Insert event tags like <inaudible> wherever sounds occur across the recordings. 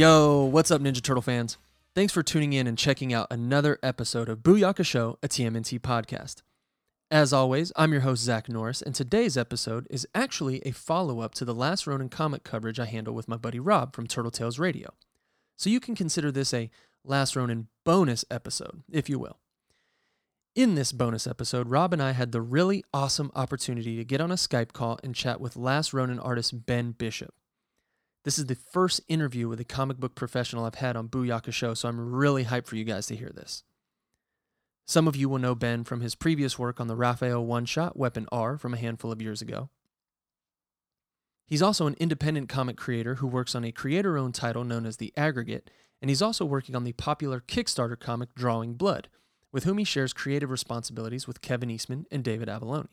Yo, what's up, Ninja Turtle fans? Thanks for tuning in and checking out another episode of Booyaka Show, a TMNT podcast. As always, I'm your host, Zach Norris, and today's episode is actually a follow up to the last Ronin comic coverage I handle with my buddy Rob from Turtle Tales Radio. So you can consider this a Last Ronin bonus episode, if you will. In this bonus episode, Rob and I had the really awesome opportunity to get on a Skype call and chat with Last Ronin artist Ben Bishop. This is the first interview with a comic book professional I've had on Booyaka Show, so I'm really hyped for you guys to hear this. Some of you will know Ben from his previous work on the Raphael one shot Weapon R from a handful of years ago. He's also an independent comic creator who works on a creator owned title known as The Aggregate, and he's also working on the popular Kickstarter comic Drawing Blood, with whom he shares creative responsibilities with Kevin Eastman and David Avallone.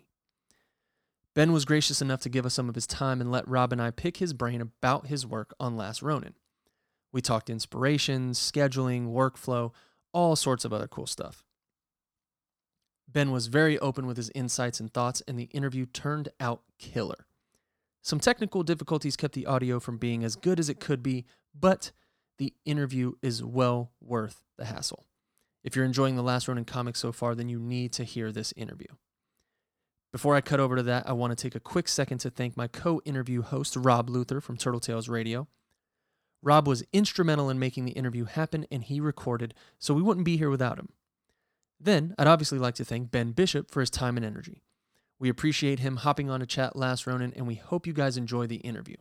Ben was gracious enough to give us some of his time and let Rob and I pick his brain about his work on Last Ronin. We talked inspirations, scheduling, workflow, all sorts of other cool stuff. Ben was very open with his insights and thoughts, and the interview turned out killer. Some technical difficulties kept the audio from being as good as it could be, but the interview is well worth the hassle. If you're enjoying the Last Ronin comic so far, then you need to hear this interview. Before I cut over to that, I want to take a quick second to thank my co interview host, Rob Luther from Turtle Tales Radio. Rob was instrumental in making the interview happen, and he recorded, so we wouldn't be here without him. Then, I'd obviously like to thank Ben Bishop for his time and energy. We appreciate him hopping on to chat last Ronin, and we hope you guys enjoy the interview.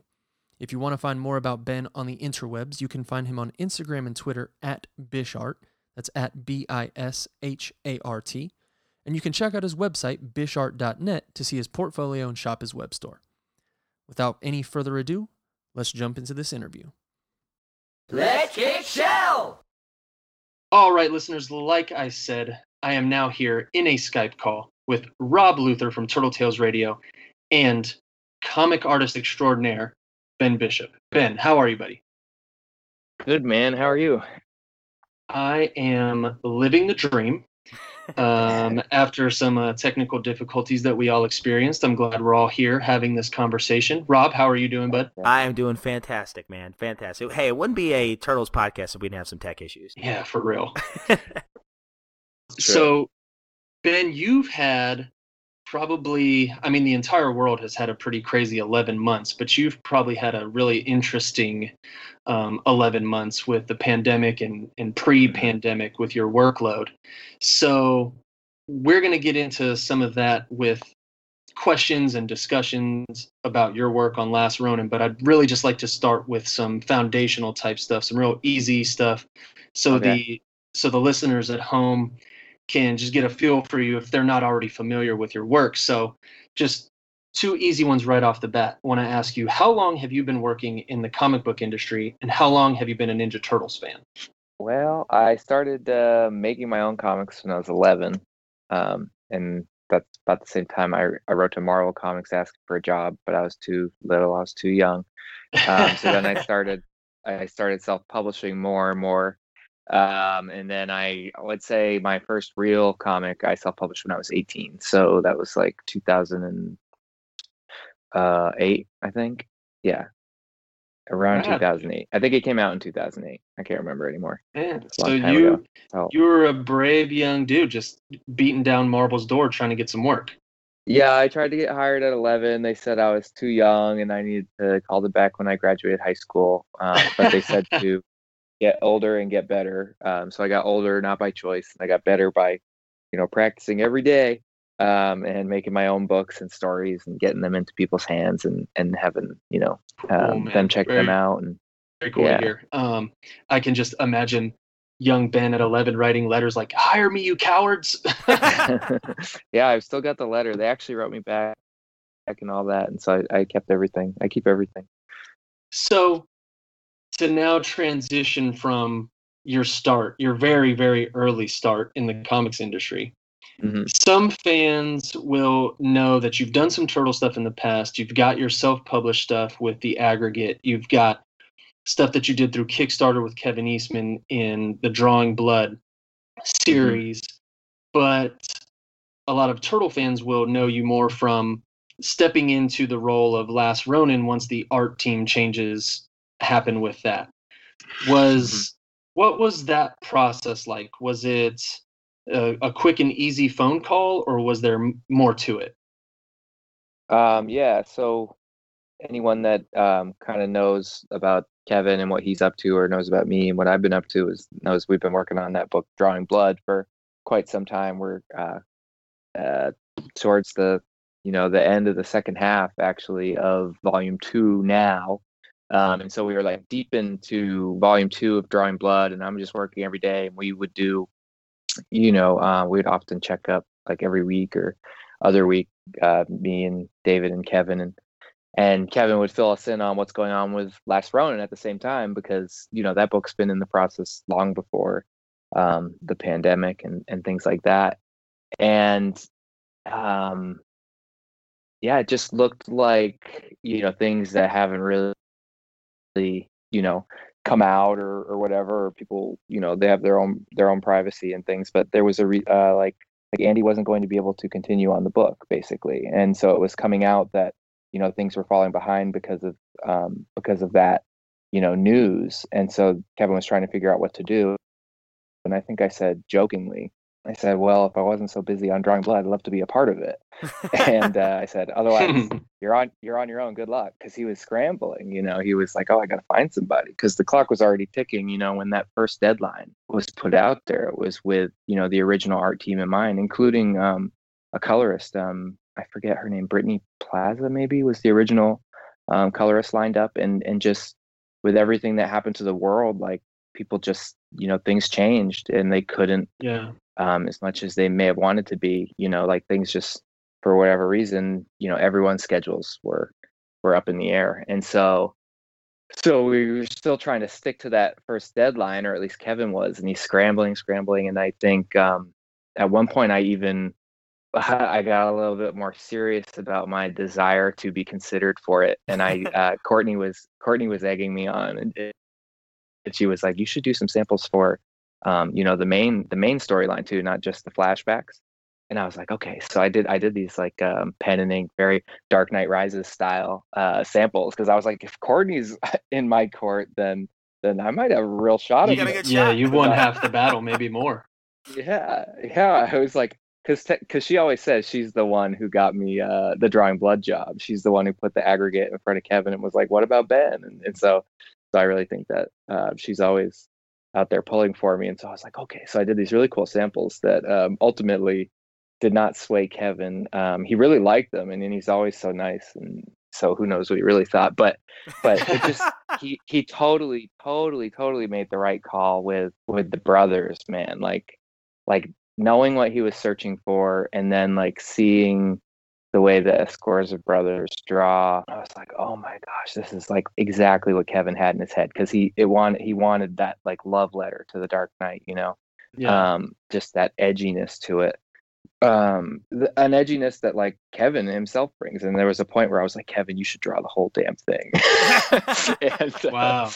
If you want to find more about Ben on the interwebs, you can find him on Instagram and Twitter at Bishart. That's at B I S H A R T and you can check out his website, bishart.net, to see his portfolio and shop his web store. Without any further ado, let's jump into this interview. Let's kick shell! All right, listeners, like I said, I am now here in a Skype call with Rob Luther from Turtle Tales Radio and comic artist extraordinaire, Ben Bishop. Ben, how are you, buddy? Good, man. How are you? I am living the dream um, after some uh, technical difficulties that we all experienced. I'm glad we're all here having this conversation. Rob, how are you doing, bud? I am doing fantastic, man. Fantastic. Hey, it wouldn't be a Turtles podcast if we didn't have some tech issues. Yeah, for real. <laughs> so, Ben, you've had probably, I mean, the entire world has had a pretty crazy 11 months, but you've probably had a really interesting um, 11 months with the pandemic and, and pre pandemic with your workload. So, we're going to get into some of that with questions and discussions about your work on Last Ronin, but I'd really just like to start with some foundational type stuff, some real easy stuff. So okay. the so the listeners at home can just get a feel for you if they're not already familiar with your work. So, just two easy ones right off the bat. I want to ask you how long have you been working in the comic book industry and how long have you been a Ninja Turtles fan? Well, I started uh, making my own comics when I was 11. Um, and that's about the same time I, I wrote to Marvel Comics asking for a job, but I was too little, I was too young. Um, so then I <laughs> started I started self-publishing more and more um, and then I would say my first real comic I self published when I was 18. So that was like 2008, uh, I think. Yeah. Around 2008. I think it came out in 2008. I can't remember anymore. Man, so you oh. you were a brave young dude just beating down Marvel's door trying to get some work. Yeah, I tried to get hired at 11. They said I was too young and I needed to call them back when I graduated high school. Uh, but they said <laughs> to get older and get better. Um, so I got older not by choice. I got better by, you know, practicing every day um, and making my own books and stories and getting them into people's hands and and having you know um, them check very, them out and very cool yeah. to hear. Um, I can just imagine young Ben at 11 writing letters like "Hire me, you cowards." <laughs> <laughs> yeah, I've still got the letter. They actually wrote me back and all that, and so I, I kept everything. I keep everything. So to now transition from your start, your very, very early start in the comics industry. Mm-hmm. Some fans will know that you've done some turtle stuff in the past. You've got your self published stuff with the aggregate. You've got stuff that you did through Kickstarter with Kevin Eastman in the Drawing Blood series. Mm-hmm. But a lot of turtle fans will know you more from stepping into the role of Last Ronin once the art team changes happen with that. was what was that process like? Was it a, a, quick and easy phone call, or was there more to it? Um, yeah. So anyone that um, kind of knows about Kevin and what he's up to, or knows about me and what I've been up to, is knows we've been working on that book, Drawing Blood, for quite some time. We're uh, uh, towards the you know the end of the second half actually of volume two now um, and so we were like deep into volume two of drawing blood and i'm just working every day and we would do you know uh, we'd often check up like every week or other week uh, me and david and kevin and and kevin would fill us in on what's going on with last ronin at the same time because you know that book's been in the process long before um, the pandemic and, and things like that. And um, yeah, it just looked like you know things that haven't really, you know, come out or or whatever. Or people, you know, they have their own their own privacy and things. But there was a re- uh, like like Andy wasn't going to be able to continue on the book basically, and so it was coming out that you know things were falling behind because of um, because of that you know news, and so Kevin was trying to figure out what to do. And I think I said jokingly, I said, well, if I wasn't so busy on drawing blood, I'd love to be a part of it. <laughs> and uh, I said, otherwise, <laughs> you're on you're on your own. Good luck, because he was scrambling. You know, he was like, oh, I got to find somebody, because the clock was already ticking. You know, when that first deadline was put out there, it was with you know the original art team in mind, including um, a colorist. Um, I forget her name, Brittany Plaza, maybe was the original um, colorist lined up, and and just with everything that happened to the world, like people just you know things changed and they couldn't yeah um, as much as they may have wanted to be. You know, like things just for whatever reason, you know, everyone's schedules were were up in the air, and so so we were still trying to stick to that first deadline, or at least Kevin was, and he's scrambling, scrambling, and I think um, at one point I even <laughs> I got a little bit more serious about my desire to be considered for it, and I <laughs> uh, Courtney was Courtney was egging me on, and, and she was like, "You should do some samples for um, you know the main the main storyline too not just the flashbacks. And i was like okay. So i did i did these like um, pen and ink very dark knight rises style uh, samples because i was like if courtney's <laughs> in my court then then i might have a real shot you at yeah you won <laughs> half the battle maybe more. Yeah yeah i was like because because she always says she's the one who got me uh, the drawing blood job. She's the one who put the aggregate in front of kevin and was like what about ben? And, and so so i really think that uh, she's always out there pulling for me. And so I was like, okay. So I did these really cool samples that um, ultimately did not sway Kevin. Um, he really liked them, and, and he's always so nice. And so who knows what he really thought? But but it just <laughs> he he totally totally totally made the right call with with the brothers, man. Like like knowing what he was searching for, and then like seeing the way the of brothers draw, I was like, oh my gosh, this is like exactly what Kevin had in his head because he it wanted he wanted that like love letter to the Dark Knight, you know, yeah. um, just that edginess to it, um, the, an edginess that like Kevin himself brings. And there was a point where I was like, Kevin, you should draw the whole damn thing. <laughs> <laughs> and, uh, wow.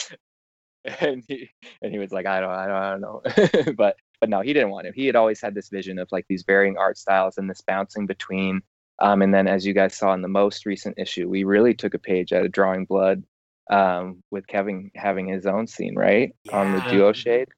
and he and he was like, I don't, I don't, I don't know, <laughs> but but no, he didn't want to. He had always had this vision of like these varying art styles and this bouncing between um, and then, as you guys saw in the most recent issue, we really took a page out of Drawing Blood um, with Kevin having his own scene, right? Yeah. On the duo shade.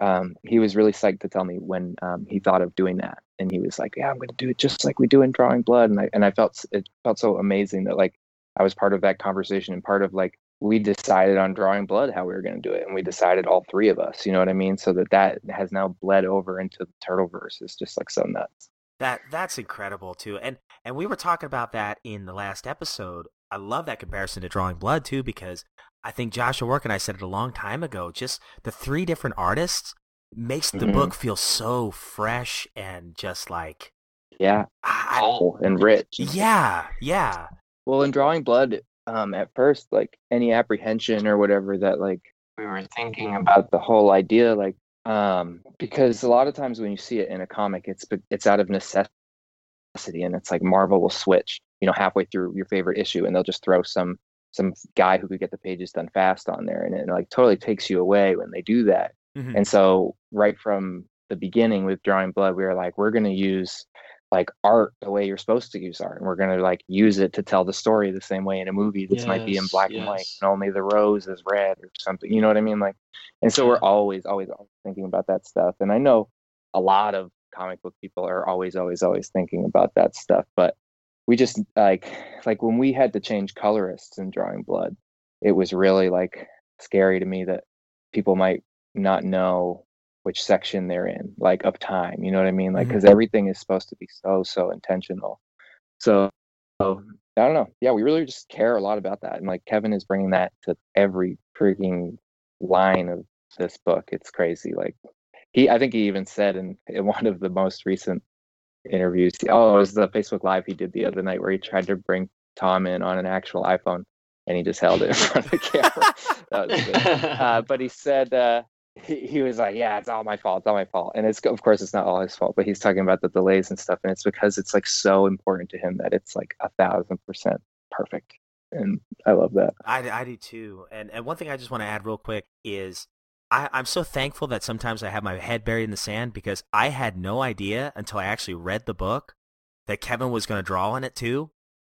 Um, he was really psyched to tell me when um, he thought of doing that. And he was like, Yeah, I'm going to do it just like we do in Drawing Blood. And I, and I felt it felt so amazing that like I was part of that conversation and part of like we decided on drawing blood how we were going to do it and we decided all three of us you know what i mean so that that has now bled over into the turtle verse is just like so nuts that that's incredible too. And and we were talking about that in the last episode. I love that comparison to Drawing Blood too because I think Joshua Work and I said it a long time ago. Just the three different artists makes the mm-hmm. book feel so fresh and just like yeah, full and rich. Yeah, yeah. Well, in Drawing Blood, um, at first, like any apprehension or whatever that like we were thinking about the whole idea, like um, because a lot of times when you see it in a comic, it's it's out of necessity, and it's like Marvel will switch, you know, halfway through your favorite issue, and they'll just throw some some guy who could get the pages done fast on there, and it like totally takes you away when they do that. Mm-hmm. And so right from the beginning with Drawing Blood, we were like, we're going to use like art the way you're supposed to use art and we're going to like use it to tell the story the same way in a movie. This might be in Yes, black and white and only the rose is red or something you know what i mean? Like and so we're always always always thinking about that stuff and i know a lot of comic book people are always always always thinking about that stuff but we just like like when we had to change colorists in drawing blood it was really like scary to me that people might not know which section they're in like of time you know what i mean? Like because everything is supposed to be so so intentional. So, so i don't know. Yeah we really just care a lot about that and like kevin is bringing that to every freaking line of this book. It's crazy like he i think he even said in, in one of the most recent interviews oh it was the facebook live he did the other night where he tried to bring tom in on an actual iphone and he just held it in front of the <laughs> camera. <laughs> That was good. Uh, but he said uh, he, he was like, "Yeah, it's all my fault. It's all my fault." And it's of course it's not all his fault, but he's talking about the delays and stuff, and it's because it's like so important to him that it's like a thousand percent perfect, and I love that. I, I do too. And and one thing I just want to add real quick is I, I'm so thankful that sometimes I have my head buried in the sand because I had no idea until I actually read the book that Kevin was going to draw in it too.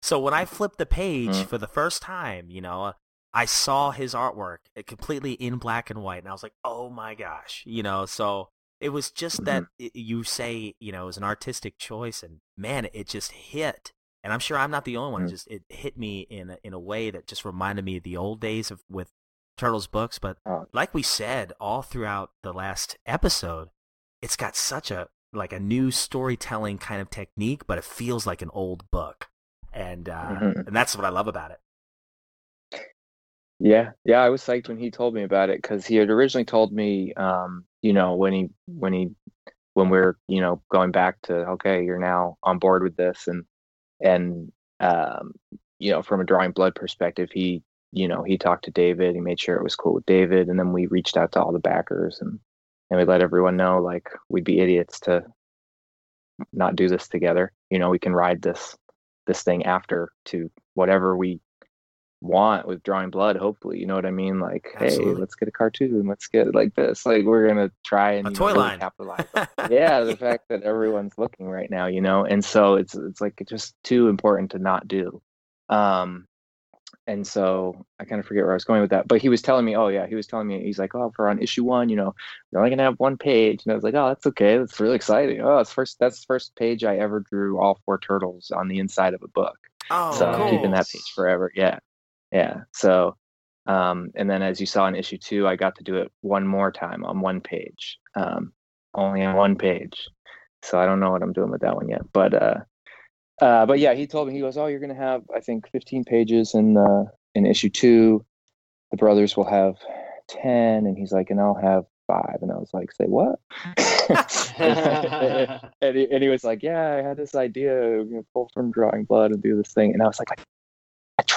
So when I flipped the page Mhm. for the first time, you know, I saw his artwork uh, completely in black and white, and I was like, "Oh my gosh!" You know, so it was just that you say, you know, it was an artistic choice, and man, it just hit. And I'm sure I'm not the only one. It Mm. just it hit me in a, in a way that just reminded me of the old days of with Turtles books. But Oh. like we said all throughout the last episode, it's got such a like a new storytelling kind of technique, but it feels like an old book, and uh, Mhm. and that's what I love about it. Yeah, yeah, I was psyched when he told me about it because he had originally told me, um, you know, when he when he when we're you know going back to okay, you're now on board with this, and and um, you know, from a drawing blood perspective, he you know he talked to David, he made sure it was cool with David, and then we reached out to all the backers and and we let everyone know like we'd be idiots to not do this together. You know, we can ride this this thing after to whatever we want with drawing blood hopefully you know what i mean like Absolutely. hey let's get a cartoon let's get like this like we're gonna try and A toy know, line. capitalize <laughs> yeah the fact that everyone's looking right now you know and so it's it's like it's just too important to not do um and so i kind of forget where i was going with that but he was telling me oh yeah he was telling me he's like oh for on issue one you know you're only gonna have one page and i was like oh that's okay that's really exciting oh it's first that's the first page i ever drew all four turtles on the inside of a book oh, so I'm cool. keeping that page forever. Yeah, yeah. So, um, and then as you saw in issue two, I got to do it one more time on one page, um, only on one page. So I don't know what I'm doing with that one yet, but uh, uh, but yeah, he told me he goes, oh, you're gonna have I think 15 pages in uh, in issue two. The brothers will have 10, and he's like, and I'll have five, and I was like, say what? <laughs> and, he, and he was like, "Yeah, I had this idea, we're gonna pull from Drawing Blood and do this thing." And I was like, "A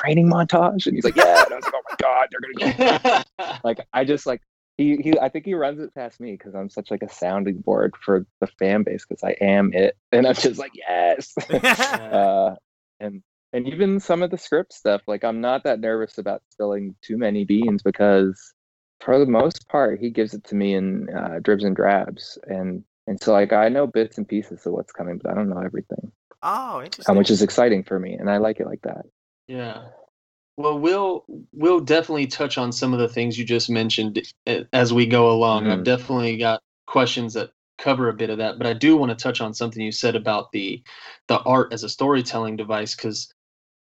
training montage?" And he's like, "Yeah." And I was like, "Oh my god, they're gonna go!" <laughs> like I just like he he. I think he runs it past me because I'm such like a sounding board for the fan base because I am it, and I'm just like, yes. <laughs> uh, and and even some of the script stuff, like I'm not that nervous about spilling too many beans because for the most part he gives it to me in uh, dribs and drabs, and and so like I know bits and pieces of what's coming, but I don't know everything, oh, um, interesting. which is exciting for me, and I like it like that. Yeah. Well, we'll we'll definitely touch on some of the things you just mentioned uh, as we go along. I've Mhm. definitely got questions that cover a bit of that, but I do want to touch on something you said about the the art as a storytelling device because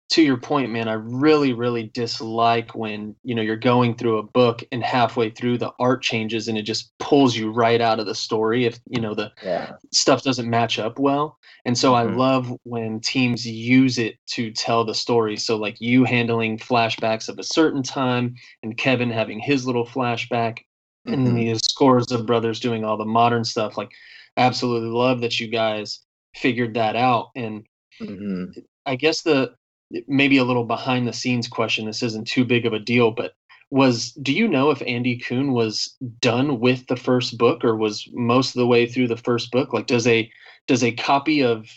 to your point, man, I really really dislike when, you know, you're going through a book and halfway through the art changes and it just pulls you right out of the story if, you know, the Yeah, stuff doesn't match up well. And so I Mhm. love when teams use it to tell the story. So like you handling flashbacks of a certain time and Kevin having his little flashback and then Mhm. the Escorza brothers doing all the modern stuff. Like absolutely love that you guys figured that out. And Mhm. I guess the maybe a little behind the scenes question. This isn't too big of a deal, but was do you know if Andy Kuhn was done with the first book or was most of the way through the first book? Like, does a does a copy of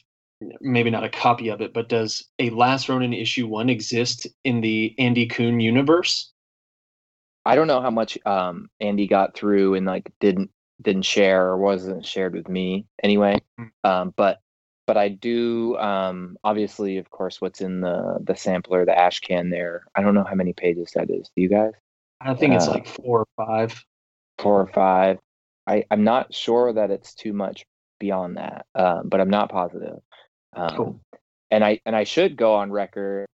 maybe not a copy of it, but does a Last Ronin issue one exist in the Andy Kuhn universe? I don't know how much um Andy got through and like didn't didn't share or wasn't shared with me anyway. Mm. Um, but but I do um, obviously, of course, what's in the the sampler, the ash can there. I don't know how many pages that is. Do you guys? I think it's uh, like four or five. Four or five. I I'm not sure that it's too much beyond that, um, but I'm not positive. Um, cool. And I and I should go on record.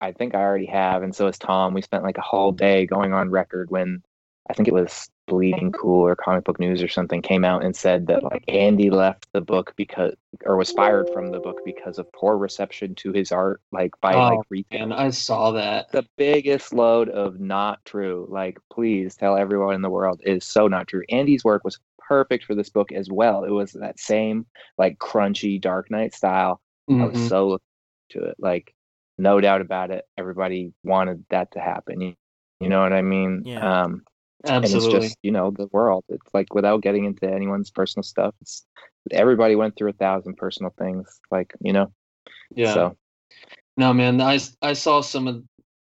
I think I already have, and so is Tom. We spent like a whole day going on record when I think it was Bleeding Cool or Comic Book News or something came out and said that like Andy left the book because or was fired from the book because of poor reception to his art, like by oh, like retail. And I saw that. The biggest load of not true. Like, please tell everyone in the world is so not true. Andy's work was perfect for this book as well. It was that same like crunchy Dark Knight style. Mm-hmm. I was mm-hmm. so looking to it. Like, no doubt about it. Everybody wanted that to happen. You, you know what I mean? Yeah. Um, Absolutely. And it's just, you know, the world. It's like without getting into anyone's personal stuff, it's everybody went through a thousand personal things, like, you know. Yeah. So no man, I I saw some of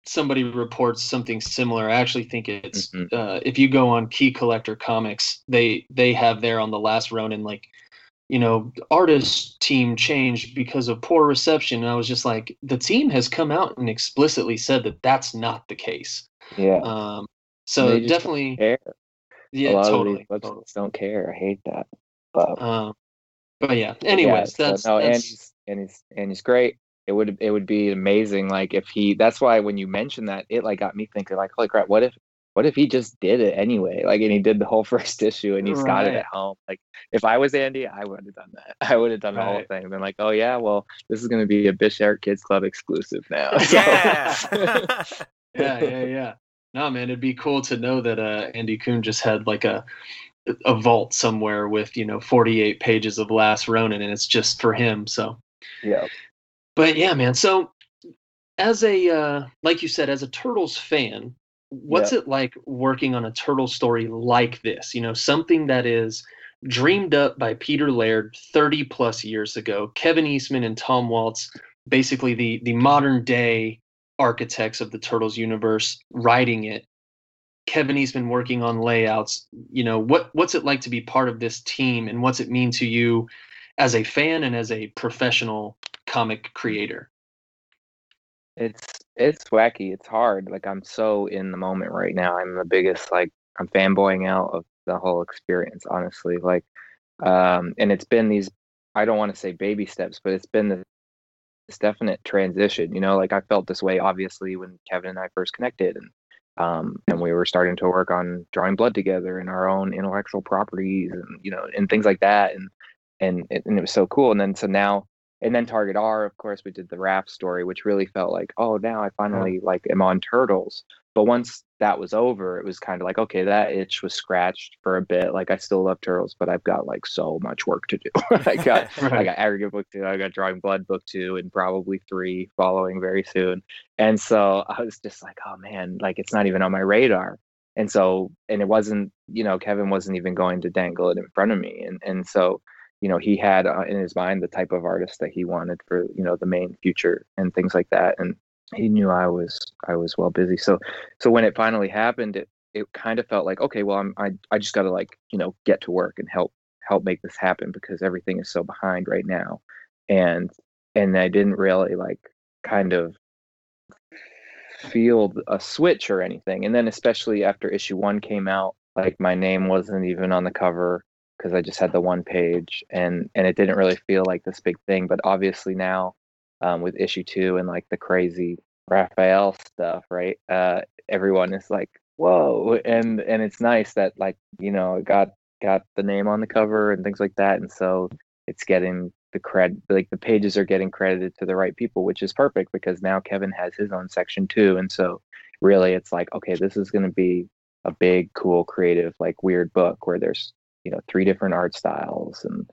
somebody reports something similar. I actually think it's mm-hmm. uh, if you go on Key Collector Comics, they they have there on the last Ronin like you know, artist team changed because of poor reception. And I was just like, the team has come out and explicitly said that that's not the case. Yeah. Um, so definitely care. Yeah, a lot totally, of these totally. don't care. I hate that. But um, but yeah. Anyways, yeah, that's so, no. That's... Andy's Andy's Andy's great. It would it would be amazing. Like if he. That's why when you mentioned that, it like got me thinking. Like, holy crap! What if what if he just did it anyway? Like, and he did the whole <laughs> first issue and he's right. got it at home. Like, if I was Andy, I would have done that. <laughs> I would have done right. the whole thing. Been like, oh yeah, well, this is going to be a Bish Eric Kids Club exclusive now. <laughs> Yeah. yeah, yeah, yeah. No, man, it'd be cool to know that uh, Andy Kuhn just had like a a vault somewhere with you know 48 pages of Last Ronin, and it's just for him. So yeah. But yeah, man. So as a uh, like you said, as a Turtles fan, what's it like working on a turtle story like this? You know, something that is dreamed up by Peter Laird 30 plus years ago. Kevin Eastman and Tom Waltz, basically the the modern day architects of the Turtles universe writing it. Kevin he's been working on layouts. You know, what what's it like to be part of this team and what's it mean to you as a fan and as a professional comic creator? It's it's wacky. It's hard. Like I'm so in the moment right now. I'm the biggest like I'm fanboying out of the whole experience, honestly. Like um and it's been these I don't want to say baby steps, but it's been the this definite transition. You know, like I felt this way obviously when Kevin and I first connected and um, and we were starting to work on drawing blood together and our own intellectual properties and you know and things like that and and and it was so cool and then so now and then Target R, of course, we did the Raph story, which really felt like, oh, now I finally like am on Turtles. But once that was over, it was kind of like, okay, that itch was scratched for a bit. Like I still love Turtles, but I've got like so much work to do. <laughs> I got <laughs> right. I got Aggregate Book Two, I got Drawing Blood Book Two, and probably three following very soon. And so I was just like, oh man, like it's not even on my radar. And so, and it wasn't, you know, Kevin wasn't even going to dangle it in front of me. And and so you know he had uh, in his mind the type of artist that he wanted for you know the main future and things like that and he knew i was i was well busy. So so when it finally happened it it kind of felt like okay well i'm i, I just got to like you know get to work and help help make this happen because everything is so behind right now. And and i didn't really like kind of feel a switch or anything. And then especially after issue one came out like my name wasn't even on the cover because I just had the one page and and it didn't really feel like this big thing. But obviously now um, with issue two and like the crazy Raphael stuff, right? Uh, everyone is like, whoa, and and it's nice that like you know it got got the name on the cover and things like that, and so it's getting the cred like the pages are getting credited to the right people, which is perfect because now Kevin has his own section too, and so really it's like okay, this is going to be a big, cool, creative, like weird book where there's you know three different art styles and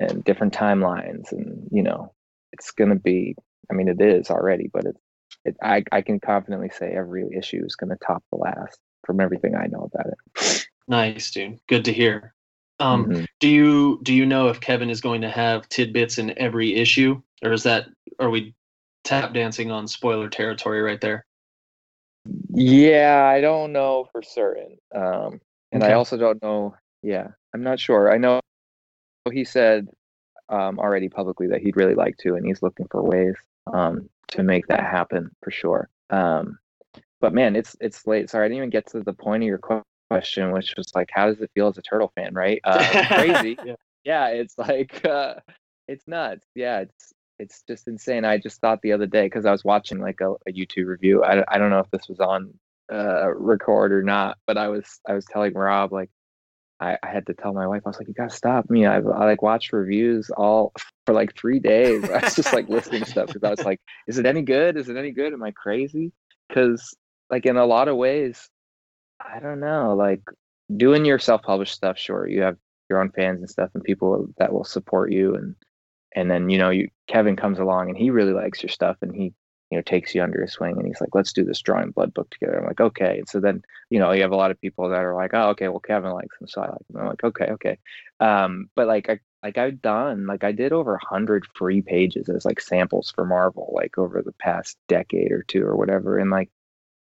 and different timelines and you know it's going to be i mean it is already but it's it, I, I can confidently say every issue is going to top the last from everything i know about it. Nice dude. Good to hear. Um, mm-hmm. do you do you know if kevin is going to have tidbits in every issue or is that are we tap dancing on spoiler territory right there? Yeah i don't know for certain um, and okay. i also don't know yeah I'm not sure. I know he said um, already publicly that he'd really like to, and he's looking for ways um, to make that happen for sure. Um, but man, it's it's late. Sorry, I didn't even get to the point of your question, which was like, how does it feel as a turtle fan? Right? Uh, <laughs> crazy. yeah. yeah, it's like <laughs> uh, it's nuts. Yeah, it's it's just insane. I just thought the other day because I was watching like a, a, YouTube review. I, I don't know if this was on uh, record or not, but I was I was telling Rob like I, I had to tell my wife I was like you gotta stop me. I, I like watched reviews all <laughs> for like three days. I was just like listening to stuff because I was like, is it any good? Is it any good? Am I crazy? Because like in a lot of ways, I don't know. Like doing your self-published stuff, sure, you have your own fans and stuff, and people that will support you and and then you know you Kevin comes along and he really likes your stuff and he you know takes you under his wing and he's like let's do this drawing blood book together. I'm like okay. And so then you know you have a lot of people that are like oh okay well kevin likes him so i like him. I'm like okay okay. Um but like i like i've done like i did over 100 free pages as like samples for marvel like over the past decade or two or whatever and like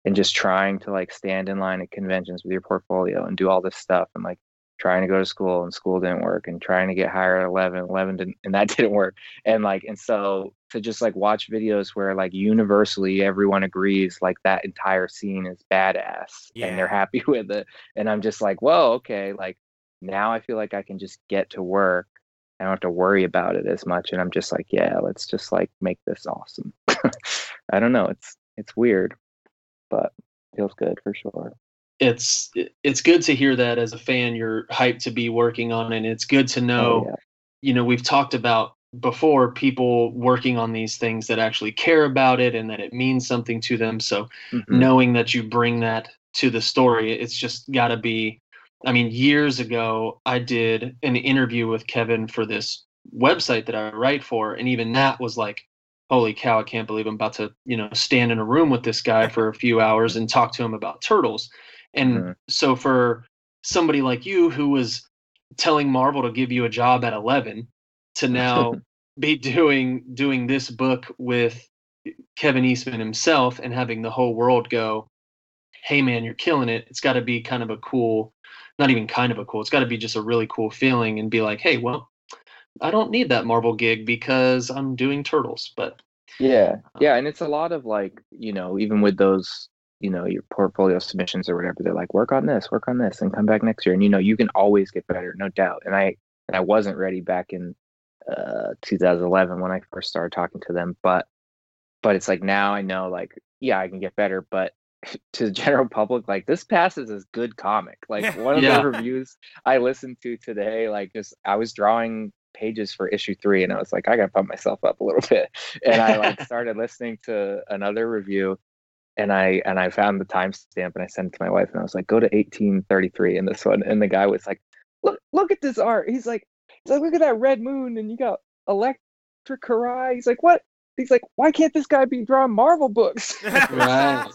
and just trying to like stand in line at conventions with your portfolio and do all this stuff and like trying to go to school and school didn't work and trying to get hired at 11 11 didn't, and that <laughs> didn't work. And like and so to just like watch videos where like universally everyone agrees like that entire scene is badass yeah. and they're happy <laughs> with it and i'm just like whoa okay like now i feel like i can just get to work i don't have to worry about it as much and i'm just like yeah let's just like make this awesome <laughs> i don't know it's it's weird but feels good for sure it's it's good to hear that as a fan you're hyped to be working on it. And it's good to oh, know, oh, yeah. you know, we've talked about before people working on these things that actually care about it and that it means something to them. So mm-hmm. knowing that you bring that to the story, it's just got to be. I mean, years ago, I did an interview with Kevin for this website that I write for, and even that was like, holy cow, I can't believe I'm about to, you know, stand in a room with this guy for a few hours and talk to him about turtles. And mm-hmm. so for somebody like you who was telling Marvel to give you a job at 11 to now be doing doing this book with Kevin Eastman himself and having the whole world go, "Hey man, you're killing it." It's got to be kind of a cool, not even kind of a cool. It's got to be just a really cool feeling and be like, "Hey, well, I don't need that Marvel gig because I'm doing Turtles." But yeah, uh, yeah, and it's a lot of like, you know, even with those you know your portfolio submissions or whatever they're like work on this work on this and come back next year and you know you can always get better no doubt and i and i wasn't ready back in uh 2011 when i first started talking to them but but it's like now i know like yeah i can get better but <laughs> to the general public like this passes as good comic <laughs> like one of yeah. the reviews i listened to today like just i was drawing pages for issue three and i was like i gotta pump myself up a little <laughs> bit and i like started listening to another review and I and I found the timestamp and I sent it to my wife and I was like, go to 1833 in this one. And the guy was like, look, look at this art. He's like, he's like, look at that red moon and you got Electric Karai. He's like, what? He's like, why can't this guy be drawing Marvel books? <laughs> right.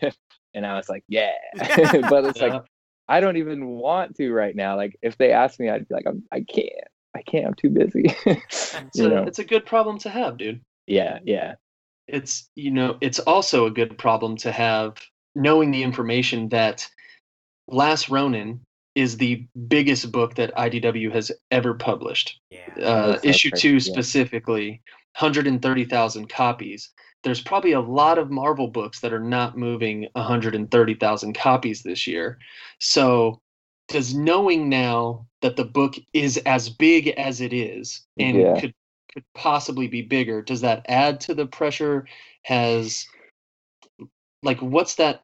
<laughs> and I was like, yeah. <laughs> but it's yeah. like, uh-huh. I don't even want to right now. Like, if they ask me, I'd be like, I'm, I can't. I can't. I'm too busy. it's, a, know? it's a good problem to have, dude. Yeah, yeah it's you know it's also a good problem to have knowing the information that Last Ronin is the biggest book that IDW has ever published. Yeah, uh, issue two yeah. specifically, 130,000 copies. There's probably a lot of Marvel books that are not moving 130,000 copies this year. So, does knowing now that the book is as big as it is and yeah. could could possibly be bigger does that add to the pressure has like what's that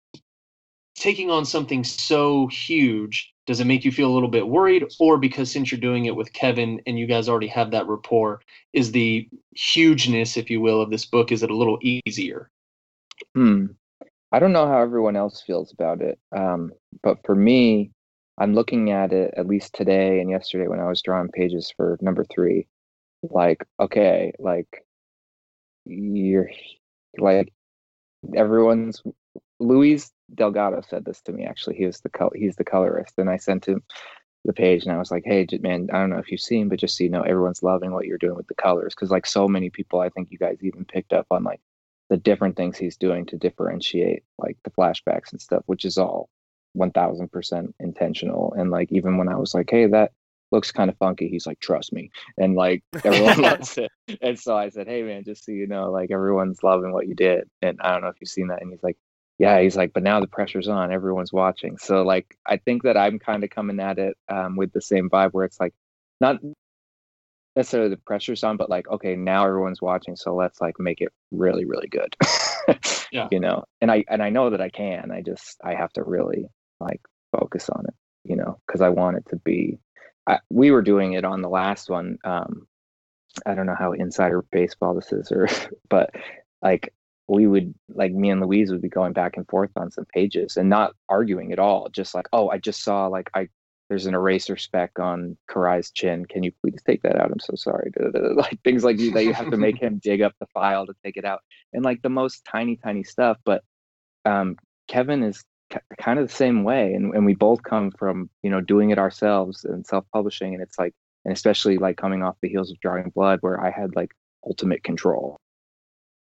taking on something so huge does it make you feel a little bit worried? Or because since you're doing it with kevin and you guys already have that rapport is the hugeness if you will of this book is it a little easier? Hmm. I don't know how everyone else feels about it. Um, but for me i'm looking at it at least today and yesterday when i was drawing pages for number three like okay like you're like everyone's luis delgado said this to me actually he was the color he's the colorist and i sent him the page and i was like hey man i don't know if you've seen but just so you know everyone's loving what you're doing with the colors because like so many people i think you guys even picked up on like the different things he's doing to differentiate like the flashbacks and stuff which is all 1000% intentional and like even when i was like hey that looks kind of funky. He's like, trust me. And like <laughs> everyone loves it. And so I said, Hey man, just so you know, like everyone's loving what you did. And I don't know if you've seen that. And he's like, Yeah, he's like, but now the pressure's on, everyone's watching. So like I think that I'm kind of coming at it um, with the same vibe where it's like not necessarily the pressure's on, but like, okay, now everyone's watching, so let's like make it really, really good. <laughs> yeah. You know, and I and I know that I can. I just I have to really like focus on it, you know, because I want it to be. I, we were doing it on the last one. Um, I don't know how insider baseball this is, or <laughs> but like we would like me and Luis would be going back and forth on some pages and not arguing at all. Just like, oh, I just saw like I there's an eraser speck on Karai's chin. Can you please take that out? I'm so sorry. <laughs> Like things like you that you have to make him dig up the file to take it out, and like the most tiny, tiny stuff. But um, Kevin is kind of the same way, and, and we both come from you know doing it ourselves and self-publishing, and it's like, and especially like coming off the heels of Drawing Blood, where I had like ultimate control,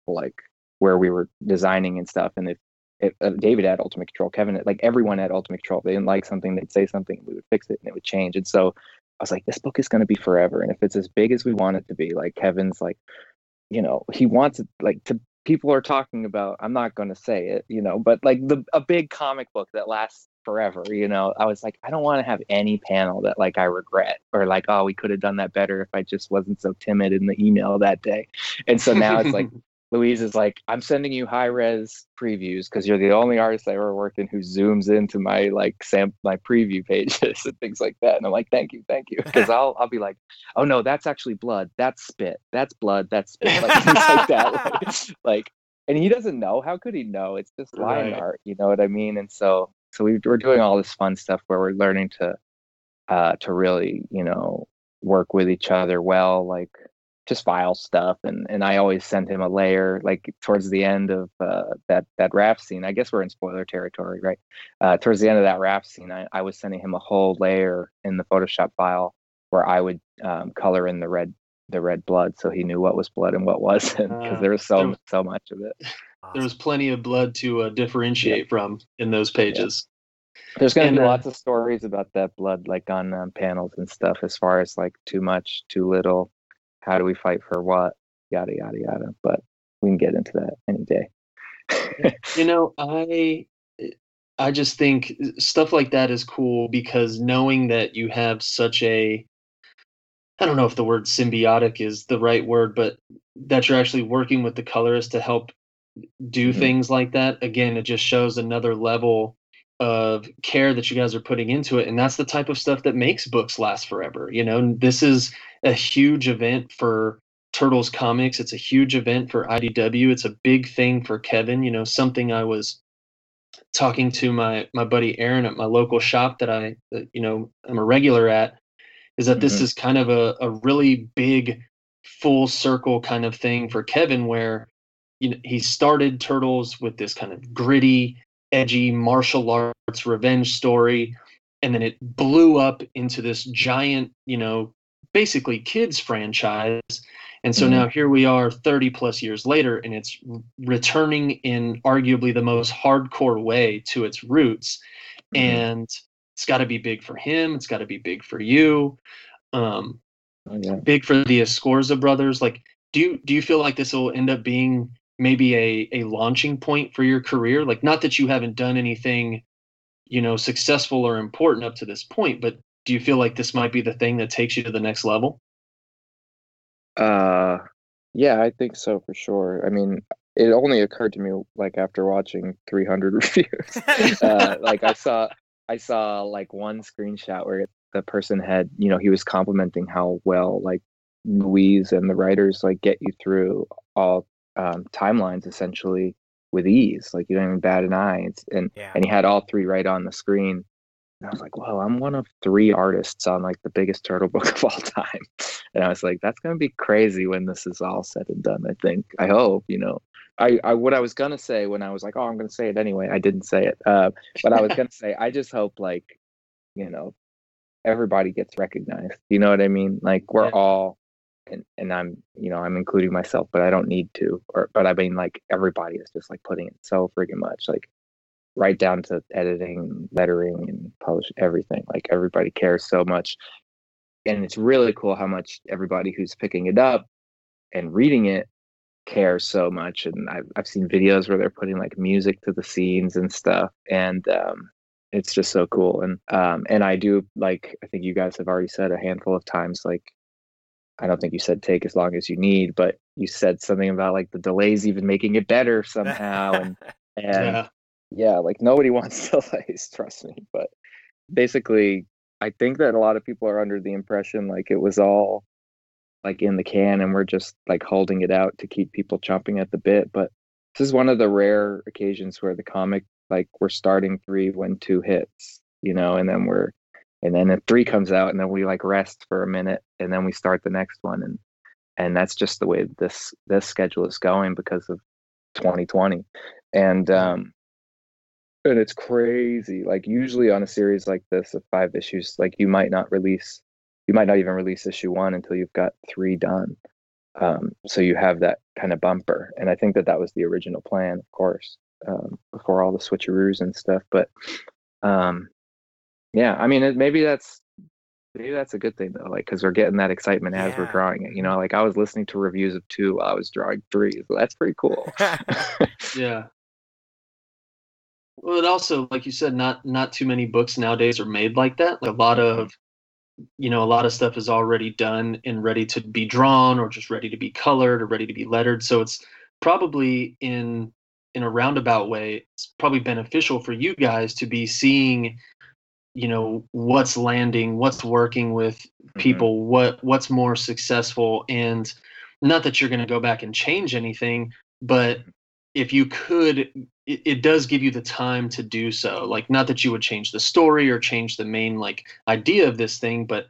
like where we were designing and stuff, and if it, uh, David had ultimate control. Kevin, like everyone had ultimate control. If they didn't like something, they'd say something, we would fix it, and it would change. And so I was like, this book is going to be forever. And if it's as big as we want it to be, like Kevin's, like, you know, he wants it, like to people are talking about. I'm not going to say it, you know, but like the a big comic book that lasts forever. You know, I was like, I don't want to have any panel that like I regret or like, oh, we could have done that better if I just wasn't so timid in the email that day. And so now it's like <laughs> Luis is like, I'm sending you high res previews because you're the only artist I ever worked in who zooms into my like sam my preview <laughs> pages and things like that. And I'm like, thank you, thank you. <laughs> Because I'll I'll be like, oh no, that's actually blood. That's spit. That's blood. That's spit. Like things like that. Like, <laughs> like, and he doesn't know. How could he know? It's just line right. art. You know what I mean? And so so we, we're doing all this fun stuff where we're learning to uh to really you know work with each other well like just file stuff and and I always send him a layer like towards the end of uh, that that Raph scene. I guess we're in spoiler territory, right? Uh, towards the end of that Raph scene, I, I was sending him a whole layer in the Photoshop file where I would um, color in the red the red blood so he knew what was blood and what wasn't because uh, there was so there, so much of it. There was plenty of blood to uh, differentiate yeah. from in those pages. Yeah. There's going to be uh, lots of stories about that blood, like on um, panels and stuff, as far as like too much, too little, how do we fight for what yada yada yada but we can get into that any day you know i i just think stuff like that is cool because knowing that you have such a i don't know if the word symbiotic is the right word but that you're actually working with the colorist to help do mm-hmm. things like that again it just shows another level of care that you guys are putting into it and that's the type of stuff that makes books last forever you know? This is a huge event for turtles comics. It's a huge event for idw it's a big thing for kevin you know? Something i was talking to my my buddy aaron at my local shop that i that, you know i'm a regular at is that mm-hmm. this is kind of a, a really big full circle kind of thing for kevin where you know he started turtles with this kind of gritty edgy martial arts revenge story and then it blew up into this giant you know basically kids franchise and so mm-hmm. now here we are 30 plus years later and it's returning in arguably the most hardcore way to its roots mm-hmm. and it's got to be big for him it's got to be big for you um oh, yeah. big for the escorza brothers like do you do you feel like this will end up being maybe a a launching point for your career. Like not that you haven't done anything you know successful or important up to this point but do you feel like this might be the thing that takes you to the next level? Uh yeah i think so for sure. I mean it only occurred to me like after watching 300 <laughs> reviews. <laughs> Uh, like i saw i saw like one screenshot where the person had you know he was complimenting how well like luis and the writers like get you through all um, timelines essentially with ease. Like you don't even bat an eye. It's, and yeah. and he had all three right on the screen. And I was like, "Well, I'm one of three artists on like the biggest turtle <laughs> book of all time." And I was like, "That's gonna be crazy when this is all said and done." I think. I hope. You know. I, I what I was gonna say when I was like, "Oh, I'm gonna say it anyway." I didn't say it. Uh, but I was gonna say, I just hope like, you know, everybody gets recognized. You know what I mean? Like we're yeah. all and, and I'm, you know, I'm including myself, but I don't need to. Or, but I mean, like everybody is just like putting it so freaking much, like right down to editing, lettering, and publish everything. Like everybody cares so much. and it's really cool how much everybody who's picking it up and reading it cares so much and I've, I've seen videos where they're putting like music to the scenes and stuff and um, it's just so cool and um, and i do like i think you guys have already said a handful of times like i don't think you said take as long as you need but you said something about like the delays even making it better somehow and <laughs> and yeah. yeah like nobody <laughs> wants delays trust me but basically i think that a lot of people are under the impression like it was all like in the can and we're just like holding it out to keep people chomping at the bit but this is one of the rare occasions where the comic like we're starting three when two hits you know and then we're and then if three comes out and then we like rest for a minute and then we start the next one and and that's just the way this this schedule is going because of 2020 and um and it's crazy like usually on a series like this of five issues like you might not release you might not even release issue one until you've got three done. Um, so you have that kind of bumper, and I think that that was the original plan, of course, um, before all the switcheroos and stuff. But um, yeah, I mean, it, maybe that's maybe that's a good thing though, like because we're getting that excitement as yeah. we're drawing it. You know, like I was listening to reviews of two while I was drawing three, so that's pretty cool. <laughs> yeah. <laughs> Well, it also, like you said, not not too many books nowadays are made like that. Like a lot of you know a lot of stuff is already done and ready to be drawn or just ready to be colored or ready to be lettered so it's probably in in a roundabout way it's probably beneficial for you guys to be seeing you know what's landing what's working with mm-hmm. people mm-hmm. what what's more successful and not that you're going to go back and change anything but if you could it, it, does give you the time to do so like not that you would change the story or change the main like idea of this thing but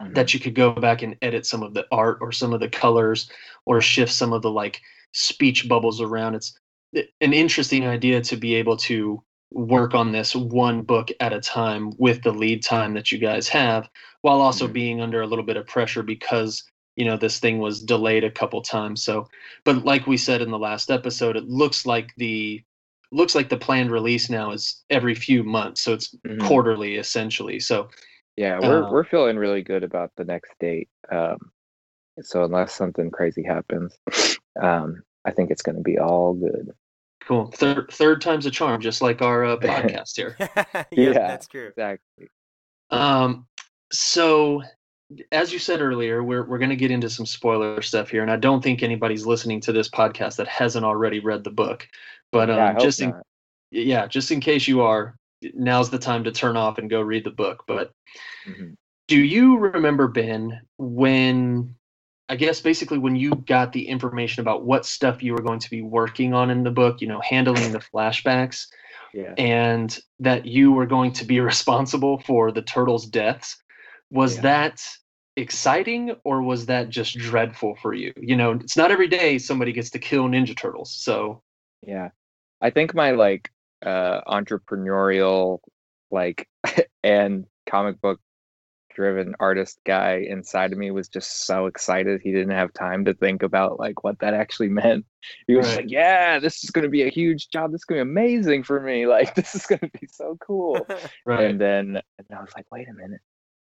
mm-hmm. that you could go back and edit some of the art or some of the colors or shift some of the like speech bubbles around it's an interesting idea to be able to work on this one book at a time with the lead time that you guys have while also mm-hmm. being under a little bit of pressure because you know this thing was delayed a couple times. So but like we said in the last episode it looks like the looks like the planned release now is every few months. So it's mm-hmm. quarterly essentially. So yeah we're uh, we're feeling really good about the next date. Um so unless something crazy happens <laughs> um i think it's going to be all good cool third third time's a charm just like our uh, <laughs> podcast here <laughs> yeah, yeah that's true exactly um so as you said earlier, we're we're going to get into some spoiler stuff here, and I don't think anybody's listening to this podcast that hasn't already read the book. But um, yeah, just in, yeah, just in case you are, now's the time to turn off and go read the book. But mm-hmm. do you remember Ben when? I guess basically when you got the information about what stuff you were going to be working on in the book, you know, handling the flashbacks, yeah. and that you were going to be <laughs> responsible for the turtles' deaths was yeah. that exciting or was that just dreadful for you? You know, it's not every day somebody gets to kill Ninja Turtles. So, yeah. I think my like uh entrepreneurial like <laughs> and comic book driven artist guy inside of me was just so excited he didn't have time to think about like what that actually <laughs> meant he was right. like yeah this is going to be a huge job this is going to be amazing for me <laughs> like this is going to be so cool <laughs> right. and then and i was like wait a minute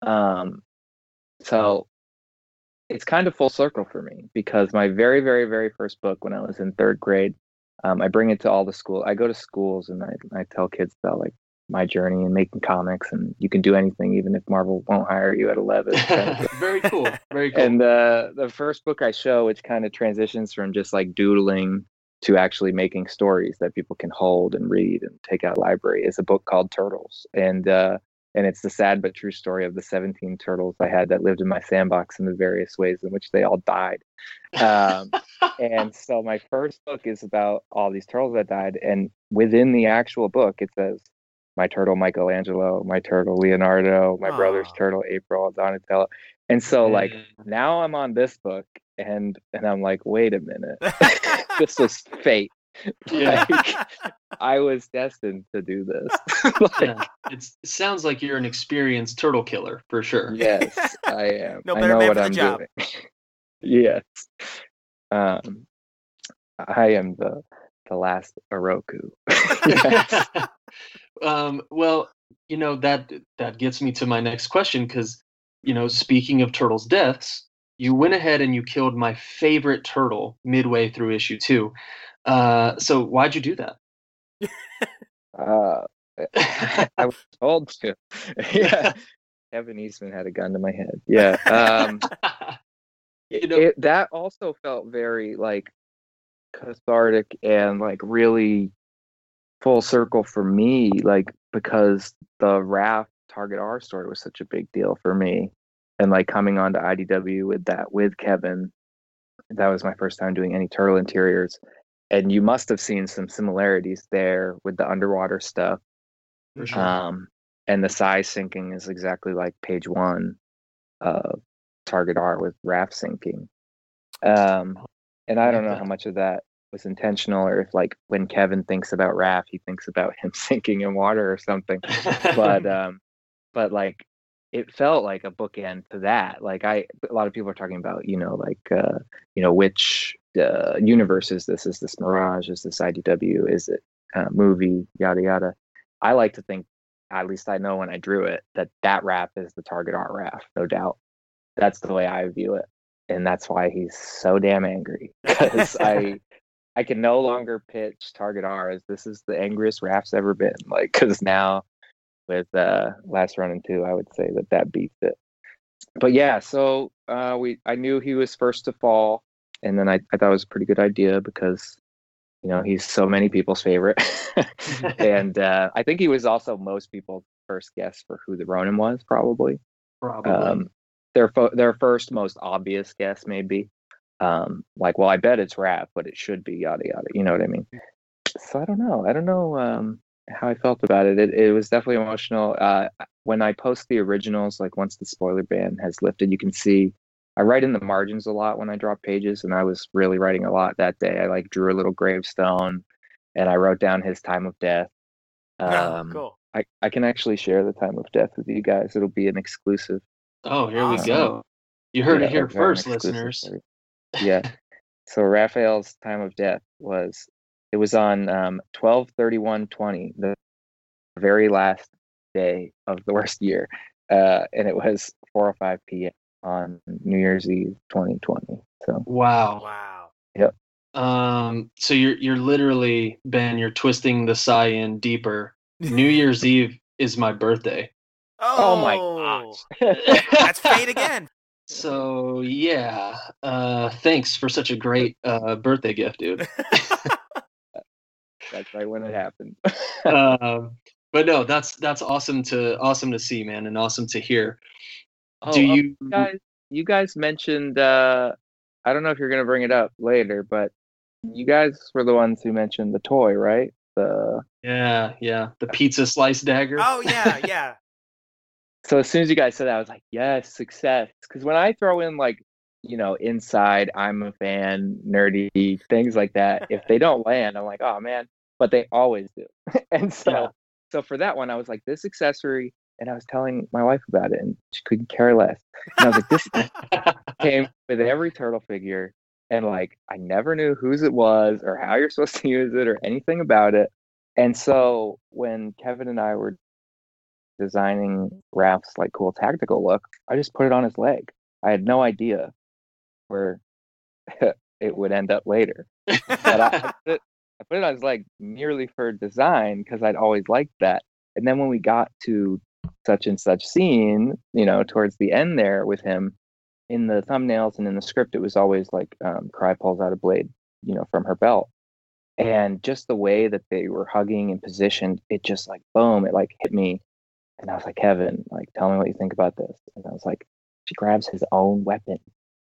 um, so it's kind of full circle for me because my very, very, very first book when I was in third grade, um, I bring it to all the school. I go to schools and I, I tell kids about like my journey in making comics and you can do anything even if Marvel won't hire you at 11. <laughs> very cool. Very cool. And uh, the first book I show, which kind of transitions from just like doodling to actually making stories that people can hold and read and take out library is a book called Turtles. And uh, and it's the sad but true story of the 17 turtles I had that lived in my sandbox in the various ways in which they all died. Um, and <laughs> so my first book is about all these turtles that died, and within the actual book, it says my turtle Michelangelo, my turtle Leonardo, my Aww. brother's turtle April, Donatello, and so like now I'm on this book, and and I'm like, wait a minute, <laughs> this was <laughs> fate. Yeah. like, <laughs> I was destined to do this. like, yeah. it sounds like you're an experienced turtle killer for sure. Yes, I am. no I know what I'm job. doing. yes. Um, I am the the last Oroku. Um, well, you know that that gets me to my next question because you know, speaking of turtles' deaths, you went ahead and you killed my favorite turtle midway through issue two. Uh, so why'd you do that? <laughs> Uh, I was told to. <laughs> yeah. <laughs> Kevin Eastman had a gun to my head. Yeah. Um, you know, it, that also felt very like cathartic and like really full circle for me, like because the Raph Target R story was such a big deal for me. And like coming on to IDW with that with Kevin, that was my first time doing any turtle interiors. And you must have seen some similarities there with the underwater stuff. for sure. Um, and the size sinking is exactly like page one of Target R with Raph sinking. Um, and I don't know how much of that was intentional or if like when Kevin thinks about Raph, he thinks about him <laughs> sinking in water or something. But <laughs> um, but like it felt like a bookend to that. Like I, a lot of people are talking about, you know, like uh, you know, which uh, universe is this? Is this Mirage? Is this IDW? Is it uh, movie? Yada yada. I like to think, at least I know when I drew it, that that Raph is the target art Raph, no doubt. That's the way I view it, and that's why he's so damn angry <laughs> because I. I can no longer pitch Target R as this is the angriest Raph's ever been. <laughs> Like, because now with uh last run and two, I would say that that beats it. But yeah, so uh, we I knew he was first to fall, and then I, I thought it was a pretty good idea because you know he's so many people's favorite, <laughs> <laughs> and uh, I think he was also most people's first guess for who the Ronin was probably. Probably. Um, their fo- their first most obvious guess maybe. Um, like, well, I bet it's Raph, but it should be yada yada. You know what I mean? So I don't know. I don't know um, how I felt about it. It it was definitely emotional. Uh, when I post the originals, like once the spoiler ban has lifted, you can see I write in the margins a lot when I drop pages, and I was really writing a lot that day. I like drew a little gravestone, and I wrote down his time of death. Oh, Um, cool. I, I can actually share the time of death with you guys. It'll be an exclusive. oh, here awesome. we go. You heard yeah, it here first, exclusive listeners. Story. Yeah. so Raphael's time of death was it was on um, 12 31 20 the very last day of the worst year uh, and it was 4 or 5 p.m on new year's eve 2020 so Wow. Wow. Um, so you're you're literally Ben, you're twisting the sai in deeper. New Year's <laughs> Eve is my birthday. oh, my gosh <laughs> That's fate again. So yeah. Uh thanks for such a great uh birthday gift, dude. <laughs> that's right when it happened <laughs> <laughs> um but no, that's that's awesome to awesome to see, man, and awesome to hear. Oh, Do oh, you guys you guys mentioned uh i don't know if you're gonna bring it up later but you guys were the ones who mentioned the toy right the Yeah, yeah. The pizza slice dagger. oh yeah, yeah. So as soon as you guys said that, I was like, yes, success. Because when I throw in like, you know, inside, I'm a fan, nerdy things like that. If they don't land, I'm like, oh man. But they always do. <laughs> and so, Yeah. so for that one, I was like, this accessory, and I was telling my wife about it, and she couldn't care less. And I was like, this <laughs> came with every turtle figure, and like I never knew whose it was or how you're supposed to <laughs> use it or anything about it. And so when Kevin and I were designing Raph's like cool tactical look, I just put it on his leg. I had no idea where <laughs> it would end up later. But I, I, <laughs> put it, I put it on his leg merely for design because I'd always liked that. And then when we got to such and such scene, you know, towards the end there with him, in the thumbnails and in the script, it was always like um, Karai pulls out a blade, you know, from her belt. And just the way that they were hugging and positioned, it just like boom, it like hit me. And I was like, Kevin, like, tell me what you think about this. And I was like, she grabs his own weapon.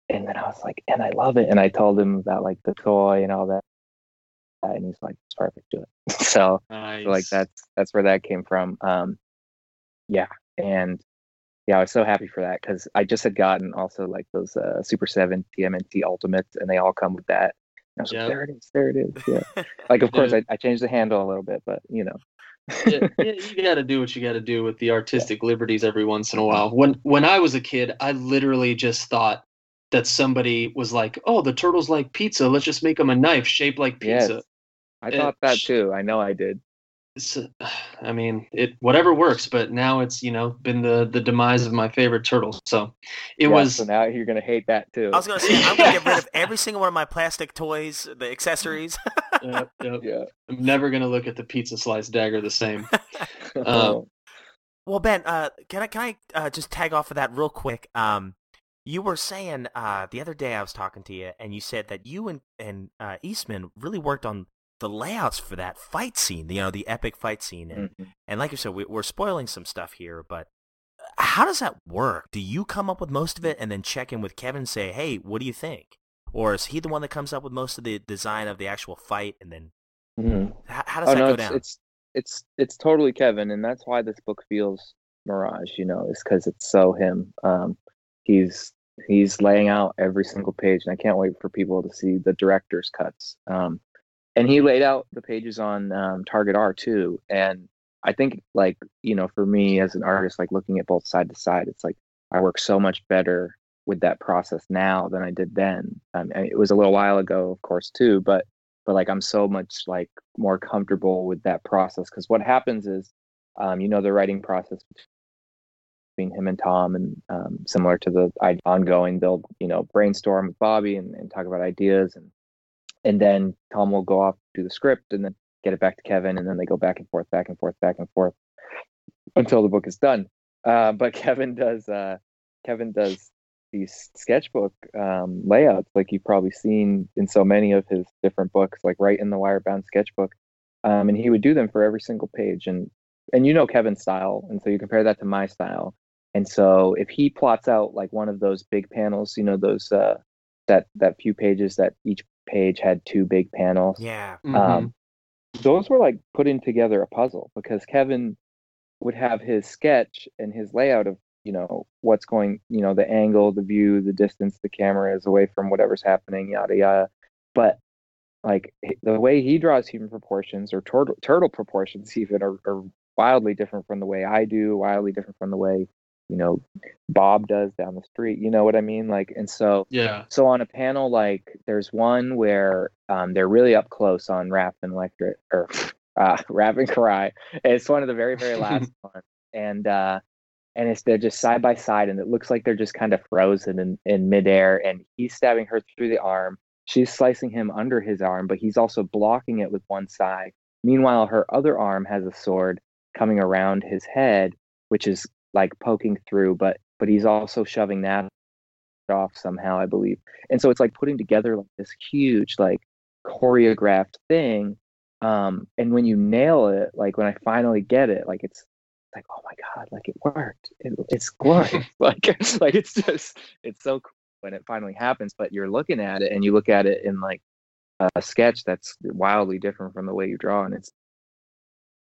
And then I was like, and I love it. And I told him about like the toy and all that. And he's like, it's perfect, do it. so <laughs> nice. so, like that's that's where that came from um yeah and yeah i was so happy for that because i just had gotten also like those uh super 7 tmnt ultimates and they all come with that and i was Yep. like there it is there it is yeah <laughs> like of course I, I changed the handle a little bit but you know yeah, <laughs> yeah, you got to do what you got to do with the artistic liberties every once in a while. When when I was a kid, I literally just thought that somebody was like, "Oh, the turtles like pizza. Let's just make them a knife shaped like Yes. pizza." i Uh, thought that too i know i did I mean, it whatever works, but now it's you know been the the demise of my favorite turtle. So it Yeah, was. So now you're gonna hate that too. I was gonna say I'm gonna get rid of every single one of my plastic toys, the accessories. <laughs> Yep, yep. yeah. I'm never gonna look at the pizza slice dagger the same. <laughs> Um, <laughs> well, Ben, uh, can I can I uh, just tag off of that real quick? Um, you were saying uh, the other day I was talking to you, and you said that you and and uh, Eastman really worked on the layouts for that fight scene. You know, the epic fight scene, and Mhm. and like you said, we, we're spoiling some stuff here, but uh, how does that work? Do you come up with most of it and then check in with Kevin and say, "Hey, what do you think?" Or is he the one that comes up with most of the design of the actual fight, and then Mhm. how, how does Oh that no, go it's, down? it's it's it's totally Kevin, and that's why this book feels Mirage. You know, is because it's so him. Um, he's he's laying out every single page, and I can't wait for people to see the director's cuts. Um, and he laid out the pages on um, Target R too, and I think like you know, for me as an artist, like looking at both side to side, it's like I work so much better with that process now than I did then. Um, it was a little while ago, of course, too, but but like I'm so much like more comfortable with that process because what happens is, um, you know, the writing process between him and Tom, and um, similar to the ongoing, they'll you know brainstorm with Bobby and, and talk about ideas, and and then Tom will go off do the script, and then get it back to Kevin, and then they go back and forth, back and forth, back and forth until the book is done. Uh, but <laughs> Kevin does uh, Kevin does these sketchbook um, layouts like you've probably seen in so many of his different books, like right in the wirebound sketchbook. Um, and he would do them for every single page. And and you know Kevin's style, and so you compare that to my style. And so if he plots out like one of those big panels, you know those uh, that that few pages that each page had two big panels. yeah, Mhm. Um, those were like putting together a puzzle because Kevin would have his sketch and his layout of you know what's going you know the angle the view the distance the camera is away from whatever's happening yada yada but like the way he draws human proportions or turtle, turtle proportions even are, are wildly different from the way i do wildly different from the way you know bob does down the street you know what i mean like and so yeah. so on a panel like there's one where um, they're really up close on Raph and Electric or <laughs> uh, Raph and Karai. It's one of the very very <laughs> last ones, and uh, and it's they're just side by side, and it looks like they're just kind of frozen in in midair, and he's stabbing her through the arm. She's slicing him under his arm, but he's also blocking it with one side. Meanwhile, her other arm has a sword coming around his head, which is like poking through, but but he's also shoving that off somehow, I believe. And so it's like putting together like this huge like choreographed thing. Um, and when you nail it, like when I finally get it, like it's like, oh my god, like it worked. It, it's glorious. <laughs> like <laughs> like it's just it's so cool when it finally happens. But you're looking at it and you look at it in like a sketch that's wildly different from the way you draw, and it's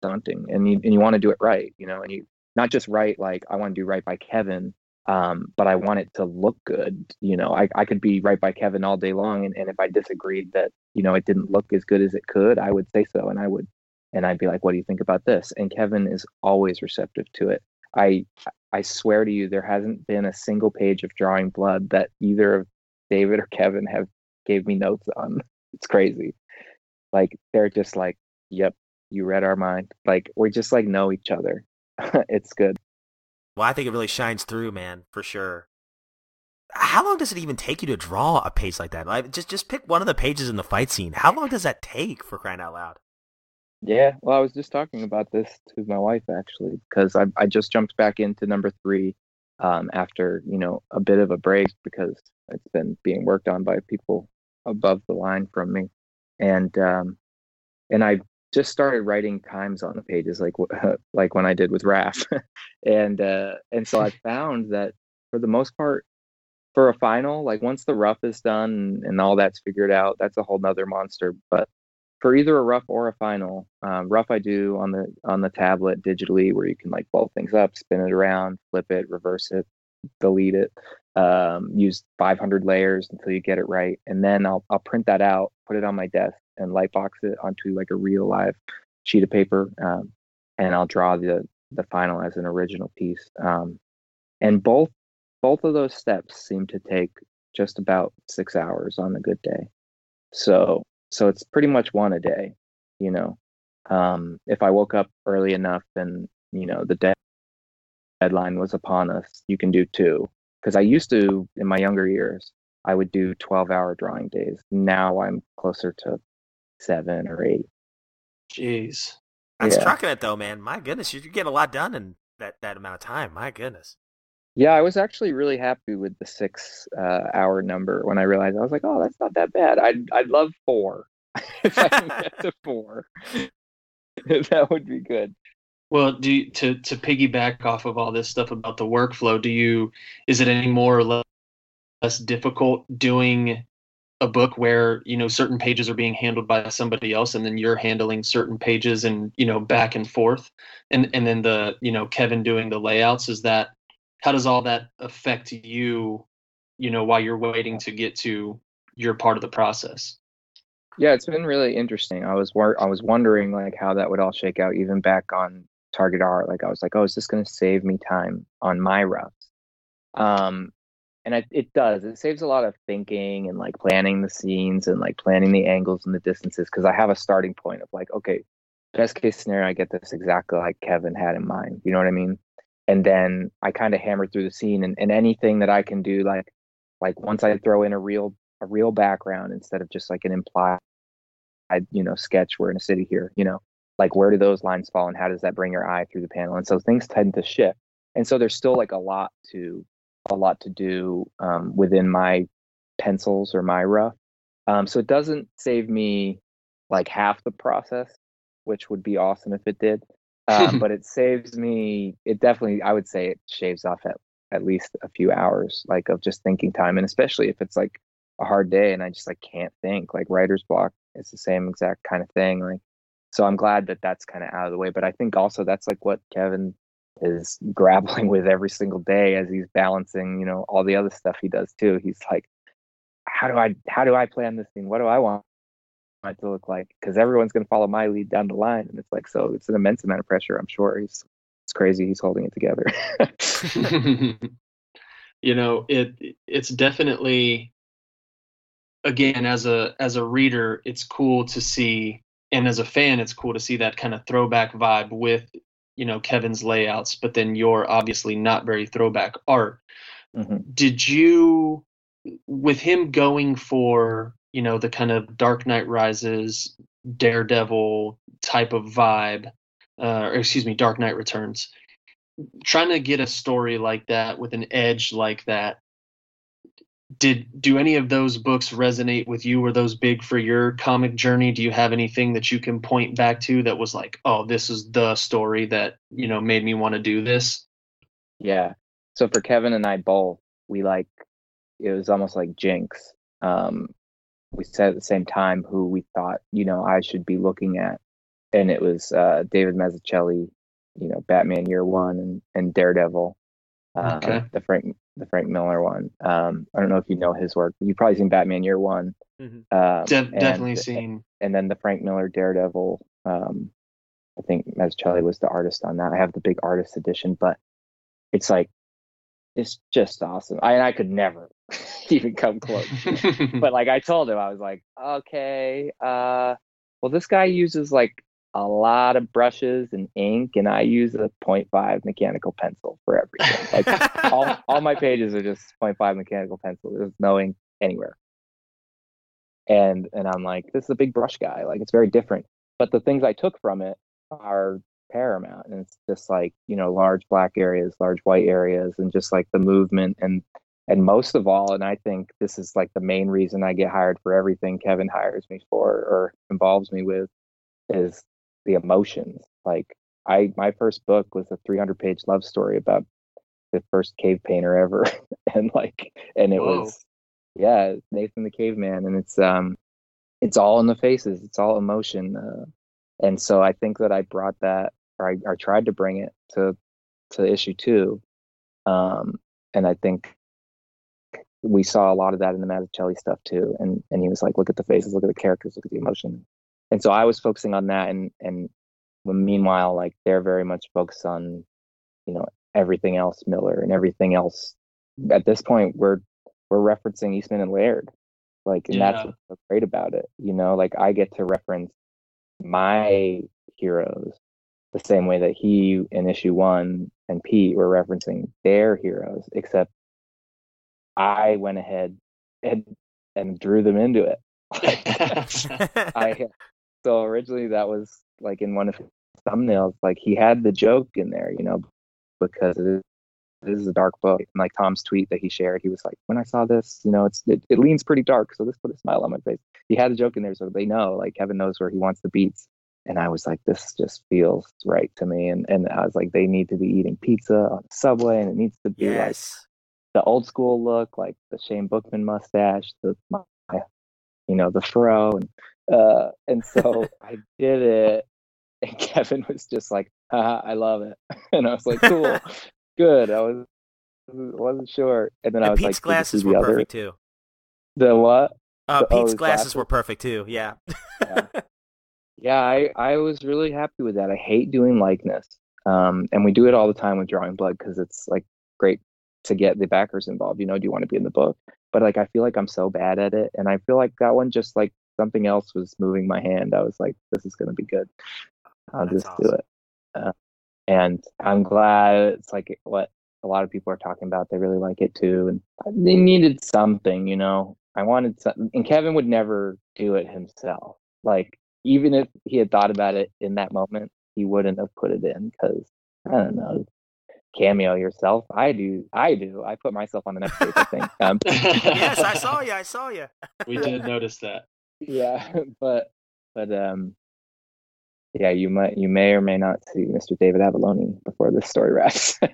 daunting. And you and you want to do it right, you know, and you not just right like I want to do right by Kevin, um, but I want it to look good. You know, I, I could be right by Kevin all day long, and, and if I disagreed that you know it didn't look as good as it could, I would say so, and I would, and I'd be like, "What do you think about this?" And Kevin is always receptive to it. I I swear to you, there hasn't been a single page of drawing blood that either of David or Kevin have gave me notes on. <laughs> It's crazy. Like they're just like, "Yep, you read our mind." Like we just like know each other. <laughs> it's good. Well, I think it really shines through, man, for sure. How long does it even take you to draw a page like that? Like, just just pick one of the pages in the fight scene. How long does that take for crying out loud? Yeah, well, I was just talking about this to my wife actually, because I I just jumped back into number three um, after you know a bit of a break because it's been being worked on by people above the line from me, and um, and I just started writing times on the pages like <laughs> like when I did with Raph, <laughs> and uh, and so I <laughs> found that for the most part for a final, like once the rough is done and, and all that's figured out, that's a whole nother monster. But for either a rough or a final, um, rough I do on the on the tablet digitally, where you can like blow things up, spin it around, flip it, reverse it, delete it, um, use 500 layers until you get it right, and then I'll I'll print that out, put it on my desk, and lightbox it onto like a real live sheet of paper, um, and I'll draw the the final as an original piece. Um, and both both of those steps seem to take just about six hours on a good day. So so it's pretty much one a day, you know. Um, if I woke up early enough and you know the dead deadline was upon us, you can do two. Because I used to in my younger years, I would do 12 hour drawing days. Now I'm closer to seven or eight. Jeez. That's Yeah. trucking it though, man. My goodness, you- you're getting a lot done in that, that amount of time. My goodness. Yeah, I was actually really happy with the six uh, hour number when I realized I was like, oh, that's not that bad. I'd I'd love four <laughs> if I can get to <laughs> four. <laughs> that would be good. Well, do you, to to piggyback off of all this stuff about the workflow, do you is it any more or less, less difficult doing a book where you know certain pages are being handled by somebody else and then you're handling certain pages and you know back and forth and and then the you know Kevin doing the layouts is that how does all that affect you you know while you're waiting to get to your part of the process Yeah, it's been really interesting. I was I was wondering like how that would all shake out even back on Target Art. Like I was like, oh, is this going to save me time on my roughs? Um, and it, it does. It saves a lot of thinking and like planning the scenes and like planning the angles and the distances because I have a starting point of like, okay, best case scenario, I get this exactly like Kevin had in mind. You know what I mean? And then I kind of hammer through the scene and, and anything that I can do, like like once I throw in a real a real background instead of just like an implied you know sketch we're in a city here you know like where do those lines fall and how does that bring your eye through the panel and so things tend to shift and so there's still like a lot to a lot to do um, within my pencils or my rough. Um, so it doesn't save me like half the process which would be awesome if it did um, <laughs> but it saves me it definitely i would say it shaves off at, at least a few hours like of just thinking time and especially if it's like a hard day and i just like can't think like writer's block it's the same exact kind of thing like so i'm glad that that's kind of out of the way but i think also that's like what kevin is grappling <laughs> with every single day as he's balancing you know all the other stuff he does too. He's like how do i how do i plan this thing? What do i want it to look like? Because everyone's going to follow my lead down the line and it's like so it's an immense amount of pressure i'm sure. He's it's crazy he's holding it together. <laughs> You know it it's definitely again as a as a reader it's cool to see and as a fan it's cool to see that kind of throwback vibe with you know kevin's layouts but then your obviously not very throwback art Mhm. did you with him going for you know the kind of dark knight rises daredevil type of vibe uh, or excuse me dark knight returns trying to get a story like that with an edge like that did do any of those books resonate with you were those big for your comic journey do you have anything that you can point back to that was like oh this is the story that you know made me want to do this Yeah. So for Kevin and I both, we like it was almost like Jinx. Um, we said at the same time who we thought you know I should be looking at, and it was uh, David Mazzucchelli, you know Batman Year One and and Daredevil, uh, Okay. the Frank the Frank Miller one. Um, I don't know if you know his work. You've probably seen Batman Year One. Mhm. Um, De- and- definitely seen and then the Frank Miller Daredevil. Um, I think Mazzucchelli was the artist on that. I have the big artist edition, but it's like it's just awesome. I and I could never <laughs> even come close. <laughs> but like I told him, I was like, okay, uh, well, this guy uses like a lot of brushes and ink, and I use a 0.5 mechanical pencil for everything. <laughs> Like all, all my pages are just 0.5 mechanical pencil. There's no ink anywhere. And and I'm like, this is a big brush guy. Like it's very different. But the things I took from it are paramount. And it's just like, you know, large black areas, large white areas, and just like the movement and and most of all, and I think this is like the main reason I get hired for everything Kevin hires me for or involves me with is the emotions. Like I my first book was a 300 page love story about the first cave painter ever <laughs> and like and it Whoa. was yeah nathan the caveman and it's um it's all in the faces it's all emotion uh, and so i think that i brought that or I, I tried to bring it to to issue two um and i think we saw a lot of that in the Mazzucchelli stuff too and and he was like look at the faces look at the characters look at the emotion and so i was focusing on that and and meanwhile like they're very much focused on you know everything else Miller and everything else. At this point, we're we're referencing Eastman and Laird, like, and that's what's so great about it. You know, like I get to reference my heroes the same way that he in issue one and Pete were referencing their heroes, except I went ahead and and drew them into it. <laughs> <laughs> I so originally that was like in one of his thumbnails, like he had the joke in there, you know, because it is, it is a dark book. And like Tom's tweet that he shared, he was like, "When I saw this, you know, it's it, it leans pretty dark, so this put a smile on my face." He had a joke in there, so they know, like Kevin knows where he wants the beats. And I was like, this just feels right to me. And and I was like, they need to be eating pizza on the subway, and it needs to be yes. like the old school look, like the Shane Bookman mustache, the my, you know, the fro, and uh, and so <laughs> I did it, and <laughs> Kevin was just like, I love it, <laughs> and I was like, cool, good. I was wasn't sure, and then and I was Pete's like, glasses the were other, perfect too. The what? Uh, The- oh, Pete's his glasses, glasses? were perfect too. Yeah. Yeah. yeah I, I was really happy with that i hate doing likeness um, and we do it all the time with drawing blood because it's like great to get the backers involved you know do you want to be in the book but like i feel like i'm so bad at it and i feel like that one just like something else was moving my hand i was like this is going to be good. I'll That's just do it. Uh, and i'm glad it's like what a lot of people are talking about they really like it too and they needed something you know? I wanted something and kevin would never do it himself. Like even if he had thought about it in that moment he wouldn't have put it in because i don't know cameo yourself. I do i do. I put myself on the next page i think um, yes, I saw you. I saw you. we did <laughs> notice that. Yeah <laughs> <laughs> but but um yeah you might you may or may not see mr david Avallone before this story wraps <laughs>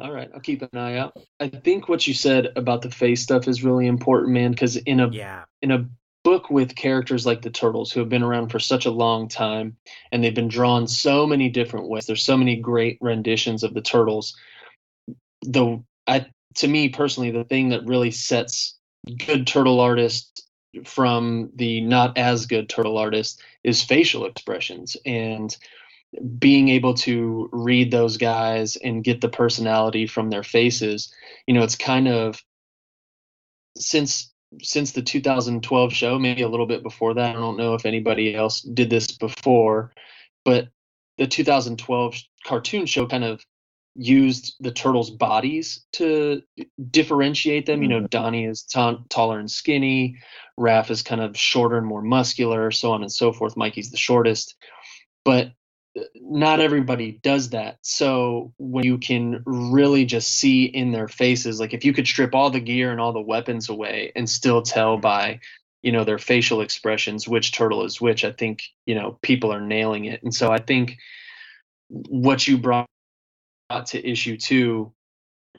All right, I'll keep an eye out. I think what you said about the face stuff is really important, man, because in a Yeah. in a book with characters like the turtles who have been around for such a long time and they've been drawn so many different ways there's so many great renditions of the turtles the I, to me personally the thing that really sets good turtle artists from the not as good turtle artists is facial expressions and being able to read those guys and get the personality from their faces you know it's kind of since since the 2012 show, maybe a little bit before that. I don't know if anybody else did this before, but the 2012 cartoon show kind of used the turtles' bodies to differentiate them. You know, mm. Donnie is ta- taller and skinny, Raph is kind of shorter and more muscular, so on and so forth. Mikey's the shortest, but uh, not everybody does that. So when you can really just see in their faces, like if you could strip all the gear and all the weapons away and still tell by, you know, their facial expressions which turtle is which, I think, you know, people are nailing it. And so I think what you brought to issue two,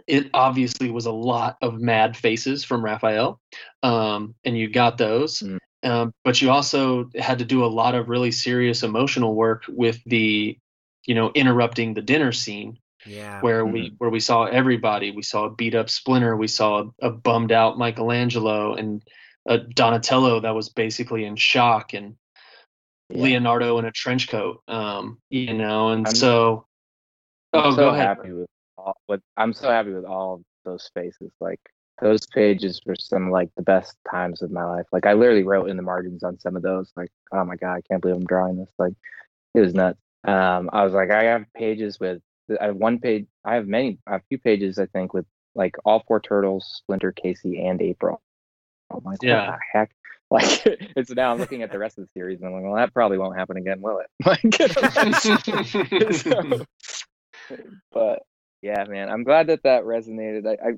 it obviously was a lot of mad faces from Raphael. Um, and you got those. Mm. Um, but you also had to do a lot of really serious emotional work with the, you know, interrupting the dinner scene Yeah. where we where we saw everybody. We saw a beat up Splinter. We saw a, a bummed out Michelangelo and a Donatello that was basically in shock and Yeah. Leonardo in a trench coat. Um, you know, and I'm- so. I'm Oh, so happy with all with I'm so happy with all those faces. Like those pages were some like the best times of my life. Like I literally wrote in the margins on some of those, like, oh my god, I can't believe I'm drawing this. Like it was nuts. Um I was like, I have pages with I have one page I have many I have a few pages I think with like all four turtles, Splinter, Casey, and April. I'm like, Yeah. what the heck? <laughs> Like it's now I'm looking at the rest of the series and I'm like, well that probably won't happen again, will it? <laughs> Like <laughs> so- but yeah, man, I'm glad that that resonated. I, I,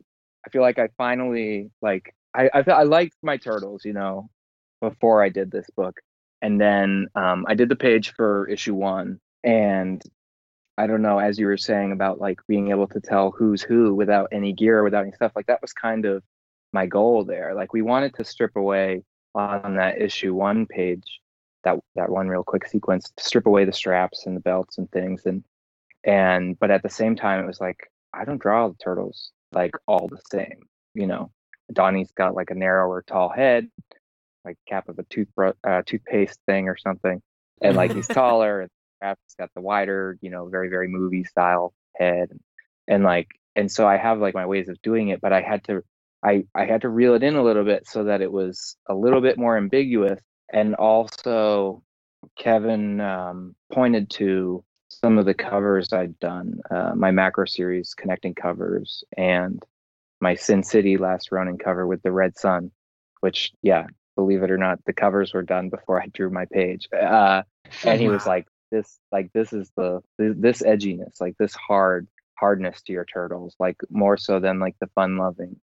I feel like I finally like I, I, I liked my turtles, you know, before I did this book, and then um, I did the page for issue one, and I don't know, as you were saying about like being able to tell who's who without any gear, without any stuff, like that was kind of my goal there. Like we wanted to strip away on that issue one page, that that one real quick sequence, strip away the straps and the belts and things, and and but at the same time it was like i don't draw the turtles like all the same you know? Donnie's got like a narrower tall head like cap of a toothbrush uh, toothpaste thing or something and like he's <laughs> taller and Raph's got the wider you know very very movie style head and like and so i have like my ways of doing it but i had to i i had to reel it in a little bit so that it was a little bit more ambiguous and also Kevin um, pointed to some of the covers I'd done, uh, my macro series connecting covers, and my Sin City Last Ronin cover with the Red Sun, which, yeah, believe it or not, the covers were done before <laughs> I drew my page. Uh, and he was like, "This, like, this is the this edginess, like this hard hardness to your turtles, like more so than like the fun loving."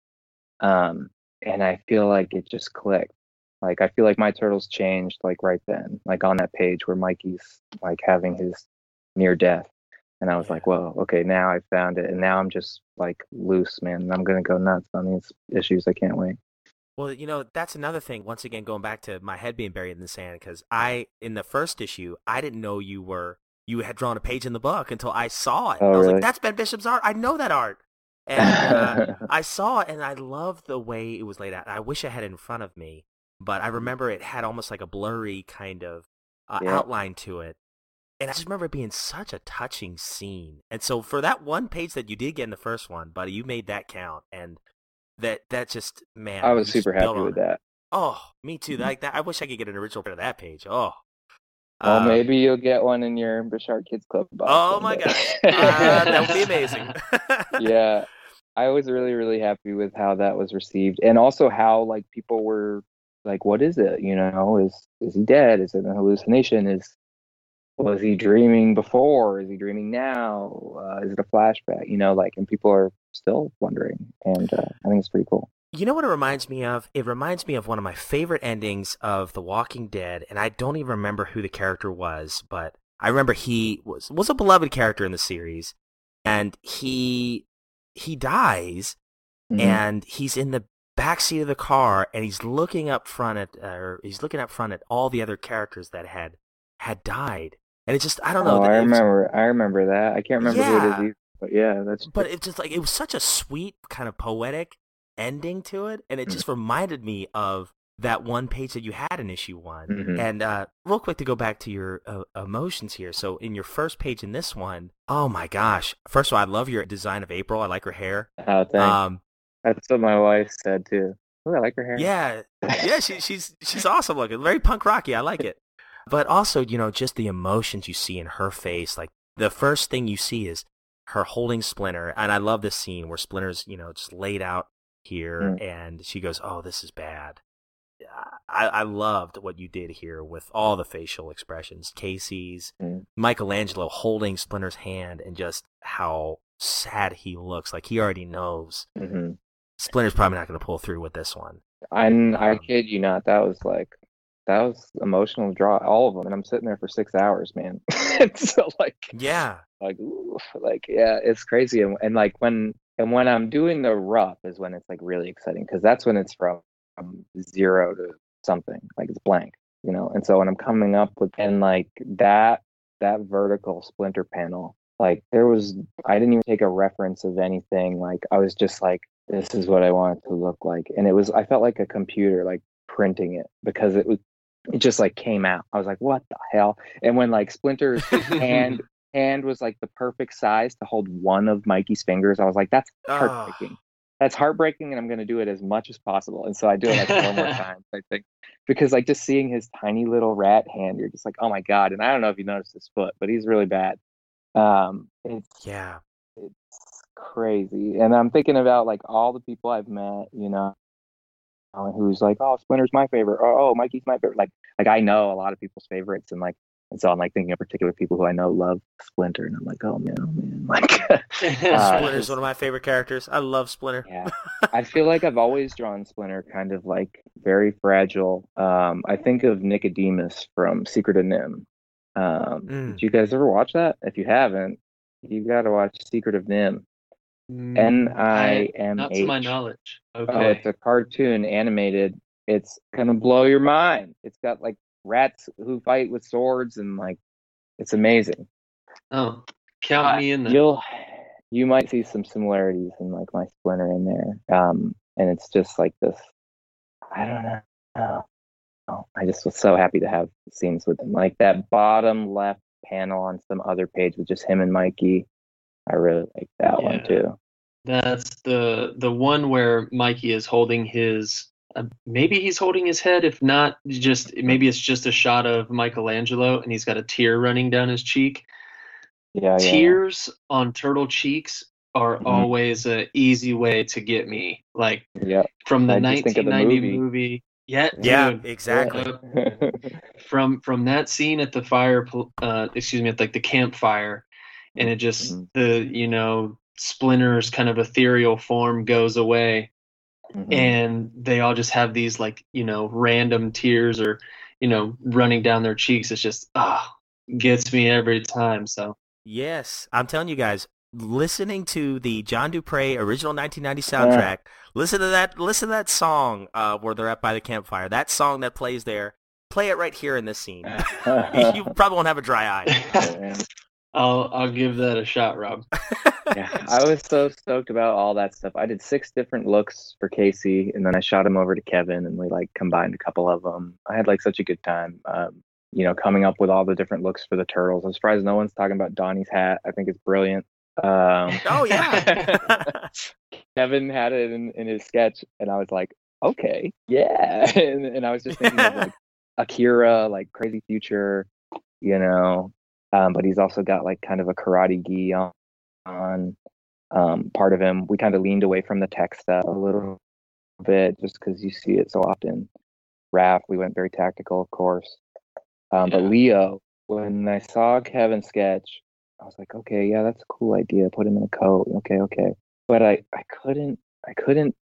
Um, and I feel like it just clicked. Like I feel like my turtles changed like right then, like on that page where Mikey's like having his near death. And I was like, whoa, okay, now I found it. And now I'm just like loose, man. I'm going to go nuts on these issues. I can't wait. Well, you know, that's another thing. Once again, going back to my head being buried in the sand, because I, in the first issue, I didn't know you were, you had drawn a page in the book until I saw it. Oh, I was really? like, that's Ben Bishop's art. I know that art. And uh, <laughs> I saw it and I love the way it was laid out. I wish I had it in front of me, but I remember it had almost like a blurry kind of uh, Yeah. outline to it. And I just remember it being such a touching scene. And so for that one page that you did get in the first one, buddy, you made that count. And that that just man, I was super happy with it. that. Oh, me too. Like that. I wish I could get an original print of that page. Oh. Well, Uh, maybe you'll get one in your Bouchard Kids Club box. Oh my gosh, uh, that would be amazing. <laughs> <laughs> yeah, I was really, really happy with how that was received, and also how like people were like, "What is it? You know, is is he dead? Is it an hallucination? Is was he dreaming before? Is he dreaming now? Uh, is it a flashback? You know, like, and people are still wondering, and uh, I think it's pretty cool. You know what it reminds me of? It reminds me of one of my favorite endings of The Walking Dead, and I don't even remember who the character was, but I remember he was was a beloved character in the series, and he he dies, Mhm. and he's in the back seat of the car, and he's looking up front at, or he's looking up front at all the other characters that had had died, and it just I don't know. oh, I remember. I remember that. I can't remember who it is, either, but yeah, that's. but it's just like it was such a sweet kind of poetic ending to it and it just reminded me of that one page that you had in issue one Mhm. and uh real quick to go back to your uh, emotions here so in your first page in this one oh my gosh first of all i love your design of april i like her hair oh, thanks. um that's what my wife said too. Oh, I like her hair. yeah yeah she, she's she's awesome looking very punk rocky i like it but also you know just the emotions you see in her face like the first thing you see is her holding splinter and i love this scene where splinter's you know just laid out here Mm. and she goes oh this is bad I, I loved what you did here with all the facial expressions casey's Mm. michelangelo holding splinter's hand and just how sad he looks like he already knows hmm splinter's probably not going to pull through with this one And I Um, kid you not, that was like that was emotional draw all of them, and I'm sitting there for six hours, man. <laughs> so like, yeah like, like yeah, it's crazy. And, and like when and when I'm doing the rough is when it's like really exciting because that's when it's from, from zero to something, like it's blank, you know. And so when I'm coming up with and like that that vertical splinter panel, like there was I didn't even take a reference of anything. Like I was just like, this is what I want it to look like, and it was I felt like a computer like printing it because it was it just like came out. I was like, what the hell? And when like Splinter's <laughs> hand hand was like the perfect size to hold one of Mikey's fingers, I was like, that's Ah. heartbreaking. That's heartbreaking, and I'm going to do it as much as possible. And so I do it like four more <laughs> times, I think, because like just seeing his tiny little rat hand, you're just like, oh my god. And I don't know if you noticed his foot, but he's really bad. Um, it's yeah it's crazy. And I'm thinking about like all the people I've met, you know, who's like, oh, Splinter's my favorite, or oh, Mikey's my favorite. Like, like I know a lot of people's favorites, and like, and so I'm like thinking of particular people who I know love Splinter, and I'm like, oh man, oh <laughs> man, like, <laughs> uh, Splinter's one of my favorite characters. I love Splinter. yeah. <laughs> I feel like I've always drawn Splinter kind of like very fragile. Um, I think of Nicodemus from Secret of NIMH. Um, Mm. Did you guys ever watch that? If you haven't, you got to watch Secret of NIMH. Mm, N I M Not to my H. knowledge. Oh, it's a cartoon animated. It's gonna blow your mind. It's got like rats who fight with swords and like it's amazing. Oh, count me in. You'll you might see some similarities in like my splinter in there. Um and it's just like this I don't know. Oh, I just was so happy to have scenes with him. Like that bottom left panel on some other page with just him and Mikey. I really like that one too. That's the the one where Mikey is holding his uh, maybe he's holding his head. If not, just maybe it's just a shot of Michelangelo and he's got a tear running down his cheek. Yeah, yeah. Tears on turtle cheeks are Mhm. always a easy way to get me. Like Yeah. from the I just think of the 1990 movie. movie. Yeah, Yeah, dude, exactly. uh, from from that scene at the fire uh excuse me at like the campfire and it just Mhm. the you know splinter's kind of ethereal form goes away Mhm. and they all just have these like you know random tears or you know running down their cheeks it's just ah gets me every time so Yes, I'm telling you guys, listening to the John Du Prez original 1990 soundtrack, listen to that listen to that song uh, where they're up by the campfire. That song that plays there, play it right here in this scene. <laughs> <laughs> you probably won't have a dry eye. Man. i'll i'll give that a shot rob <laughs> yeah, I was so stoked about all that stuff. I did six different looks for Casey, and then I shot him over to Kevin, and we like combined a couple of them. I had like such a good time, um, you know, coming up with all the different looks for the turtles. I'm surprised no one's talking about Donnie's hat. I think it's brilliant. Um, <laughs> Oh yeah. <laughs> Kevin had it in, in his sketch, and I was like, okay, yeah. and, and I was just thinking of like Akira, like Crazy Future, you know. Um, but he's also got like kind of a karate gi on, on um, part of him. We kind of leaned away from the tech stuff a little bit just because you see it so often. Raph, we went very tactical, of course. Um, But Leo, when I saw Kevin's sketch, I was like, okay, yeah, that's a cool idea. Put him in a coat. Okay, okay. But I, I couldn't, I couldn't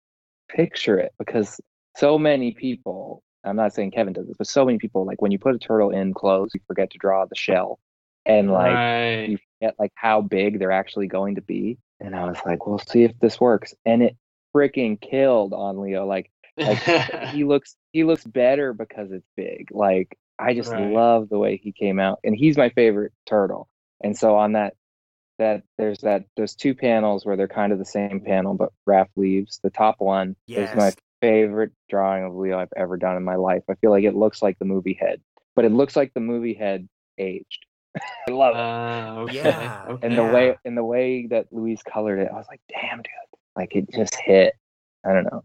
picture it because so many people. I'm not saying Kevin does this, but so many people like when you put a turtle in clothes, you forget to draw the shell, and like right you forget like how big they're actually going to be. And I was like, we'll see if this works, and it freaking killed on Leo. Like he <laughs> looks he looks better because it's big. Like I just Right. love the way he came out, and he's my favorite turtle. And so on that that there's that those two panels where they're kind of the same panel, but Raph leaves. The top one is my favorite drawing of Leo I've ever done in my life. I feel like it looks like the movie head, but it looks like the movie head aged. I love it. uh, okay. Yeah, okay. And the way and the way that Luis colored it, I was like, damn, dude, like it just hit. I don't know.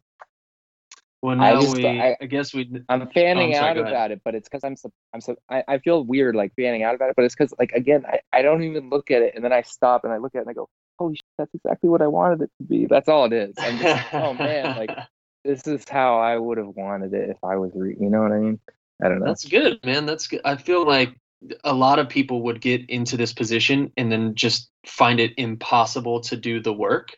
well I now just- we I- I guess we I'm fanning Oh, sorry, out about it, but it's because I'm so I'm so I, I feel weird like fanning out about it, but it's because like again I, I don't even look at it and then I stop and I look at it and I go, holy shit, that's exactly what I wanted it to be. That's all it is. I'm just oh man, like <laughs> this is how I would have wanted it if I was re- you know what I mean? I don't know. That's good, man. That's good. I feel like a lot of people would get into this position and then just find it impossible to do the work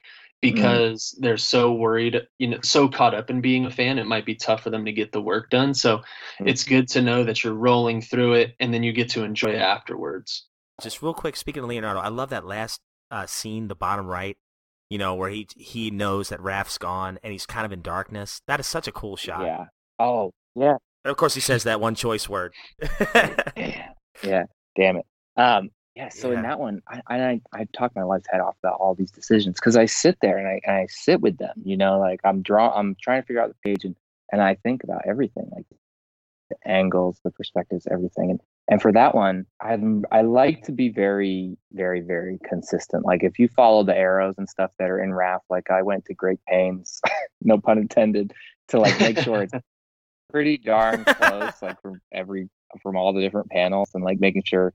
because they're so worried, you know, so caught up in being a fan, it might be tough for them to get the work done. So Mhm. it's good to know that you're rolling through it and then you get to enjoy it afterwards. Just real quick, speaking of Leonardo, I love that last uh, scene, the bottom right. You know, where he he knows that Raph's gone and he's kind of in darkness. That is such a cool shot. Yeah. Oh yeah. And of course, he says that one choice word. Yeah. <laughs> Yeah. Damn it. Um. Yeah. So Yeah. in that one, I I I talk my wife's head off about all these decisions because I sit there and I and I sit with them. You know, like I'm draw. I'm trying to figure out the page and and I think about everything, like the angles, the perspectives, everything. And and for that one, I I like to be very very very consistent. Like if you follow the arrows and stuff that are in Raph, like I went to great pains, <laughs> no pun intended, to like make sure it's <laughs> pretty darn close, like from every from all the different panels and like making sure,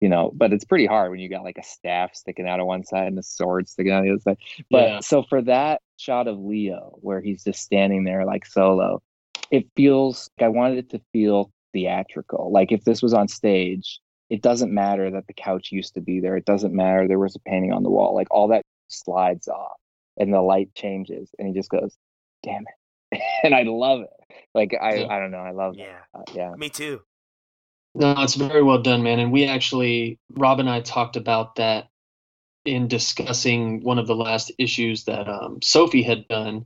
you know, but it's pretty hard when you got like a staff sticking out of one side and a sword sticking out of the other side. But Yeah. so for that shot of Leo where he's just standing there like solo, it feels like I wanted it to feel theatrical. Like if this was on stage, it doesn't matter that the couch used to be there. It doesn't matter there was a painting on the wall. Like all that slides off and the light changes and he just goes, damn it. <laughs> and I love it. Like I, Yeah. I don't know. I love yeah, Uh, yeah. me too. No, it's very well done, man. And we actually, Rob and I talked about that in discussing one of the last issues that um, Sophie had done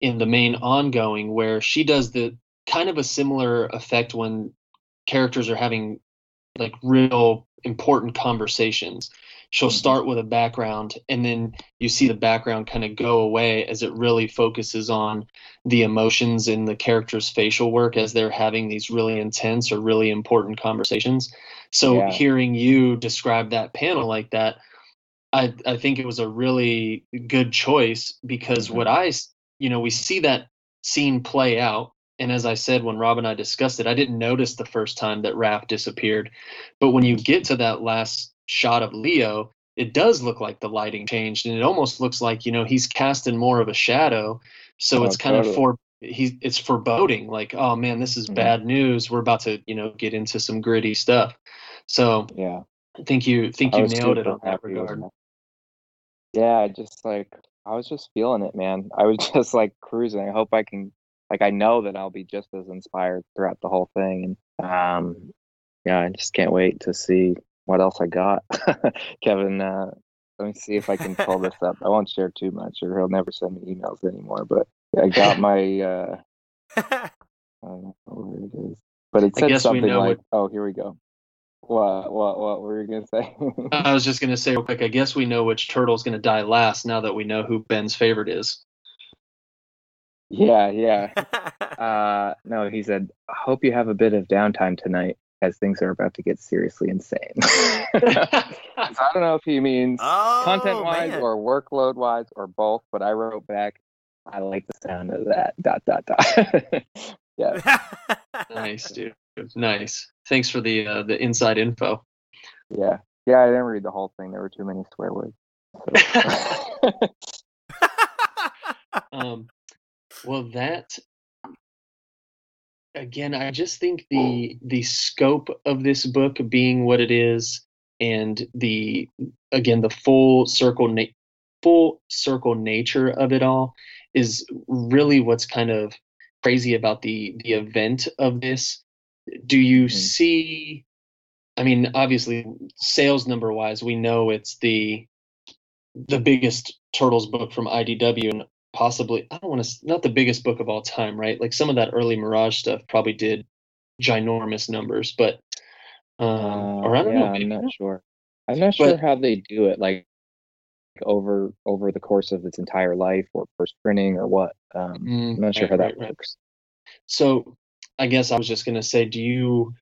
in the main ongoing, where she does the kind of a similar effect when characters are having like real important conversations. She'll Mhm. start with a background and then you see the background kind of go away as it really focuses on the emotions in the character's facial work as they're having these really intense or really important conversations. So Yeah. hearing you describe that panel like that, I I think it was a really good choice because Mhm. I, you know we see that scene play out. And as I said when Rob and I discussed it, I didn't notice the first time that Raph disappeared. But when you get to that last shot of Leo, it does look like the lighting changed and it almost looks like, you know, he's casting more of a shadow. So Oh, it's kind totally. of for he's it's foreboding, like, oh man, this is Mhm. bad news. We're about to, you know, get into some gritty stuff. So Yeah. I think you think I you nailed it on that regard. that. Yeah, I just like I was just feeling it, man. I was <laughs> just like cruising. I hope I can like I know that I'll be just as inspired throughout the whole thing. And um yeah, I just can't wait to see what else I got. <laughs> Kevin, uh let me see if I can pull this up. I won't share too much or he'll never send me emails anymore. But I got my uh <laughs> I don't know where it is. But it said something like, oh, here we go. What what what were you gonna say? I was just gonna say real quick, I guess we know which turtle's gonna die last now that we know who Ben's favorite is. yeah, yeah. <laughs> Uh, no, he said, I hope you have a bit of downtime tonight as things are about to get seriously insane. <laughs> <laughs> so I don't know if he means oh, content wise or workload wise or both, but I wrote back, I like the sound of that. Dot dot dot. <laughs> yeah, nice, dude. Nice. Thanks for the uh, the inside info. yeah. Yeah, I didn't read the whole thing. There were too many swear words. So. um, well, that again, I just think the the scope of this book being what it is, and the again the full circle na- full circle nature of it all is really what's kind of crazy about the the event of this. Do you Mhm. see? I mean, obviously, sales number wise, we know it's the the biggest turtles book from IDW and possibly I don't want to not the biggest book of all time, right? Like some of that early Mirage stuff probably did ginormous numbers, but um, or I Uh, don't yeah, know. I'm not sure. I'm not sure But- how they do it, like over over the course of its entire life, or first printing, or what. Um, Mm, I'm not sure right, how that right, right. works. So I guess I was just gonna say, do you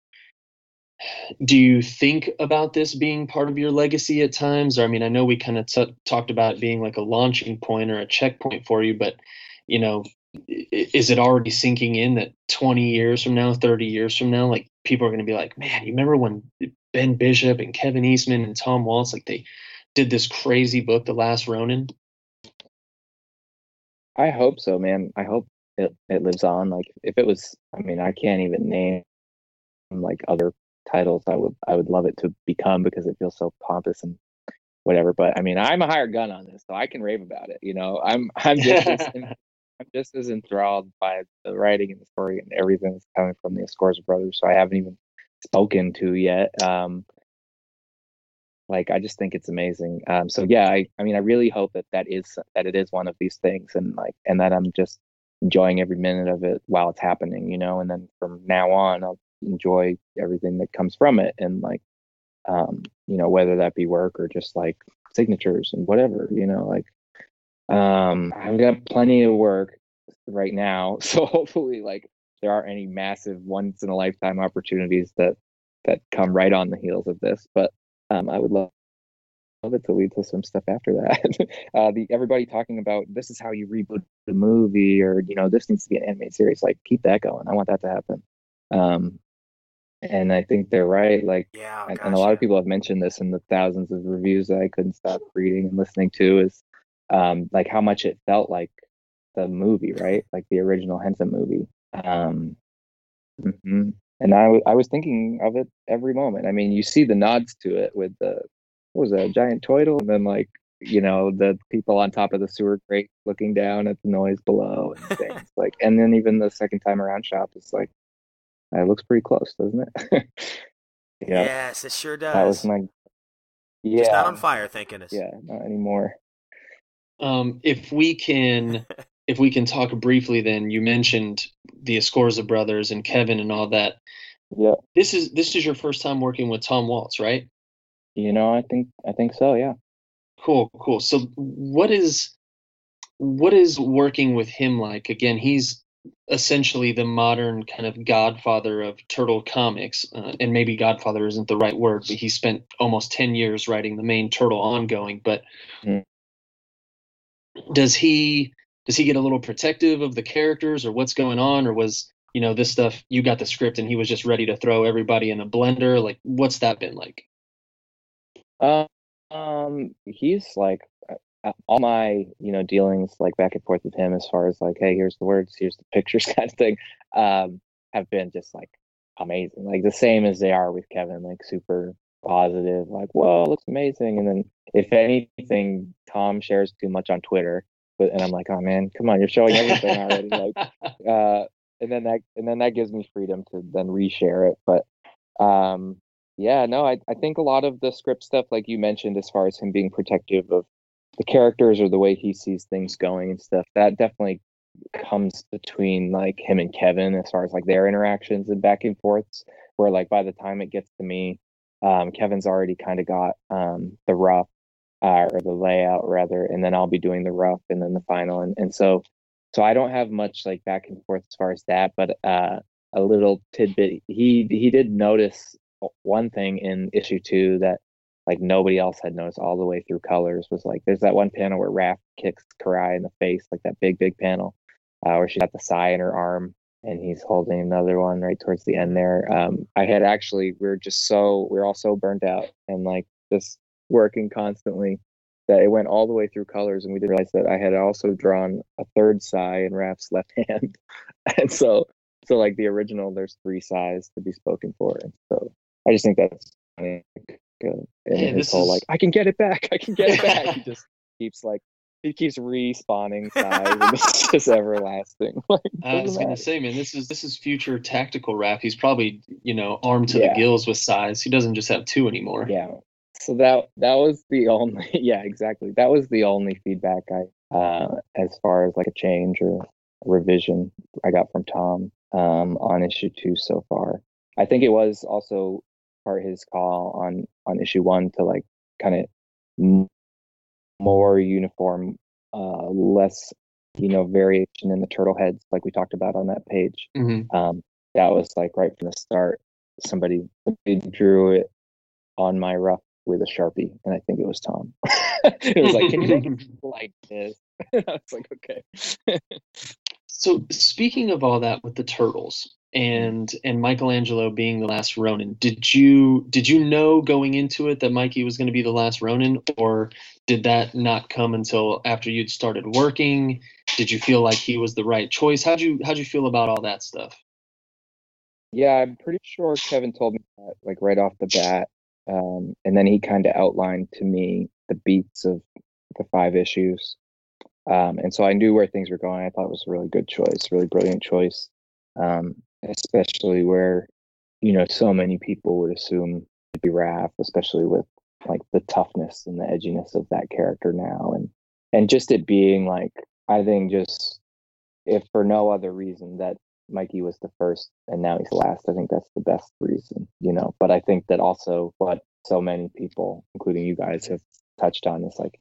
do you think about this being part of your legacy at times? Or I mean, I know we kind of t- talked about being like a launching point or a checkpoint for you, but you know, is it already sinking in that 20 years from now, 30 years from now, like people are gonna be like, man, you remember when Ben Bishop and Kevin Eastman and Tom Waltz, like they did this crazy book, The Last Ronin? I hope so, man. I hope it, it lives on. Like if it was, I mean, I can't even name like other titles I would I would love it to become because it feels so pompous and whatever. But I mean, I'm a hired gun on this, so I can rave about it. You know, I'm <laughs> I'm just as <laughs> I'm just as enthralled by the writing and the story and everything that's coming from the Escorza brothers. So I haven't even spoken to yet. Um, like I just think it's amazing. Um, so yeah, I, I mean, I really hope that that is that it is one of these things, and like, and that I'm just enjoying every minute of it while it's happening, you know. And then from now on, I'll enjoy everything that comes from it, and like, um, you know, whether that be work or just like signatures and whatever, you know, like, um, I've got plenty of work right now, <laughs> so hopefully, like, there aren't any massive once in a lifetime opportunities that that come right on the heels of this, but um, I would love, love it to lead to some stuff after that. <laughs> uh, the everybody talking about this is how you reboot the movie, or you know, this needs to be an animated series. Like, keep that going. I want that to happen. Um, and I think they're right. Like, yeah, and, and a lot of people have mentioned this in the thousands of reviews that I couldn't stop reading and listening to. Is um, like how much it felt like the movie, right? Like the original Henson movie. Um, mhm. And I, w- I was thinking of it every moment. I mean, you see the nods to it with the what was that, a giant turtle, and then like you know the people on top of the sewer grate looking down at the noise below and things like. And then even the second time around shop is like, it looks pretty close, doesn't it? <laughs> yeah, Yes, it sure does. that was my yeah, Just not on fire, thank goodness. yeah, not anymore. Um, if we can, <laughs> if we can talk briefly, then you mentioned the Escorza brothers and Kevin and all that. Yeah, This is this is your first time working with Tom Waltz, right? you know, I think I think so. Yeah. Cool, cool. So what is what is working with him like? Again, he's essentially the modern kind of godfather of turtle comics, uh, and maybe godfather isn't the right word, but he spent almost ten years writing the main turtle ongoing. But Mm. does he does he get a little protective of the characters or what's going on or was you know this stuff you got the script and he was just ready to throw everybody in a blender like what's that been like Um, um, he's like all my you know dealings like back and forth with him as far as like, hey, here's the words, here's the <laughs> pictures, kind of thing, um, have been just like amazing, like the same as they are with Kevin, like super positive, like, whoa, looks amazing. And then if anything, Tom shares too much on Twitter, but and I'm like, oh man, come on, you're showing everything already, like, <laughs> uh, and then that and then that gives me freedom to then reshare it, but um yeah, no, I, I think a lot of the script stuff, like you mentioned, as far as him being protective of the characters or the way he sees things going and stuff, that definitely comes between like him and Kevin as far as like their interactions and back and forths. Where like by the time it gets to me, um, Kevin's already kind of got um, the rough uh, or the layout rather, and then I'll be doing the rough and then the final, and and so so I don't have much like back and forth as far as that, but uh, a little tidbit. He he did notice one thing in issue two that like nobody else had noticed all the way through colors was like there's that one panel where Raph kicks Karai in the face, like that big, big panel, uh, where she's got the sai in her arm and he's holding another one right towards the end there. Um, I had actually we are just so we are all so burnt out and like just working constantly that it went all the way through colors and we didn't realize that I had also drawn a third sai in Raph's <laughs> left hand. and so so like the original there's three sais to be spoken for. And so I just think that's. And Man, his whole is- like, I can get it back, I can get it back. <laughs> he just keeps like he keeps respawning sais it's just everlasting. <laughs> Like I was gonna say, man, this is this is future tactical Raph. He's probably you know armed to Yeah. the gills with sais. He doesn't just have two anymore. Yeah. So that that was the only <laughs> yeah, exactly. That was the only feedback I uh as far as like a change or revision I got from Tom um on issue two so far. I think it was also part his call on on issue one to like kind of more uniform, uh less you know variation in the turtle heads like we talked about on that page hmm um, that was like right from the start. Somebody, somebody drew it on my rough with a sharpie, and I think it was Tom. <laughs> it was like, "Can you make it <laughs> like this?" <laughs> I was like, "Okay." So speaking of all that with the turtles and and Michelangelo being the last Ronin, did you did you know going into it that Mikey was going to be the last Ronin, or did that not come until after you'd started working? Did you feel like he was the right choice? How'd you how'd you feel about all that stuff? yeah, I'm pretty sure Kevin told me that like right off the bat, um, and then he kind of outlined to me the beats of the five issues, um, and so I knew where things were going. I thought it was a really good choice, really brilliant choice, um, especially where you know so many people would assume it'd be Raph, especially with like the toughness and the edginess of that character now, and and just it being like I think just if for no other reason that Mikey was the first and now he's last. I think that's the best reason, you know. But I think that also what so many people, including you guys, have touched on is like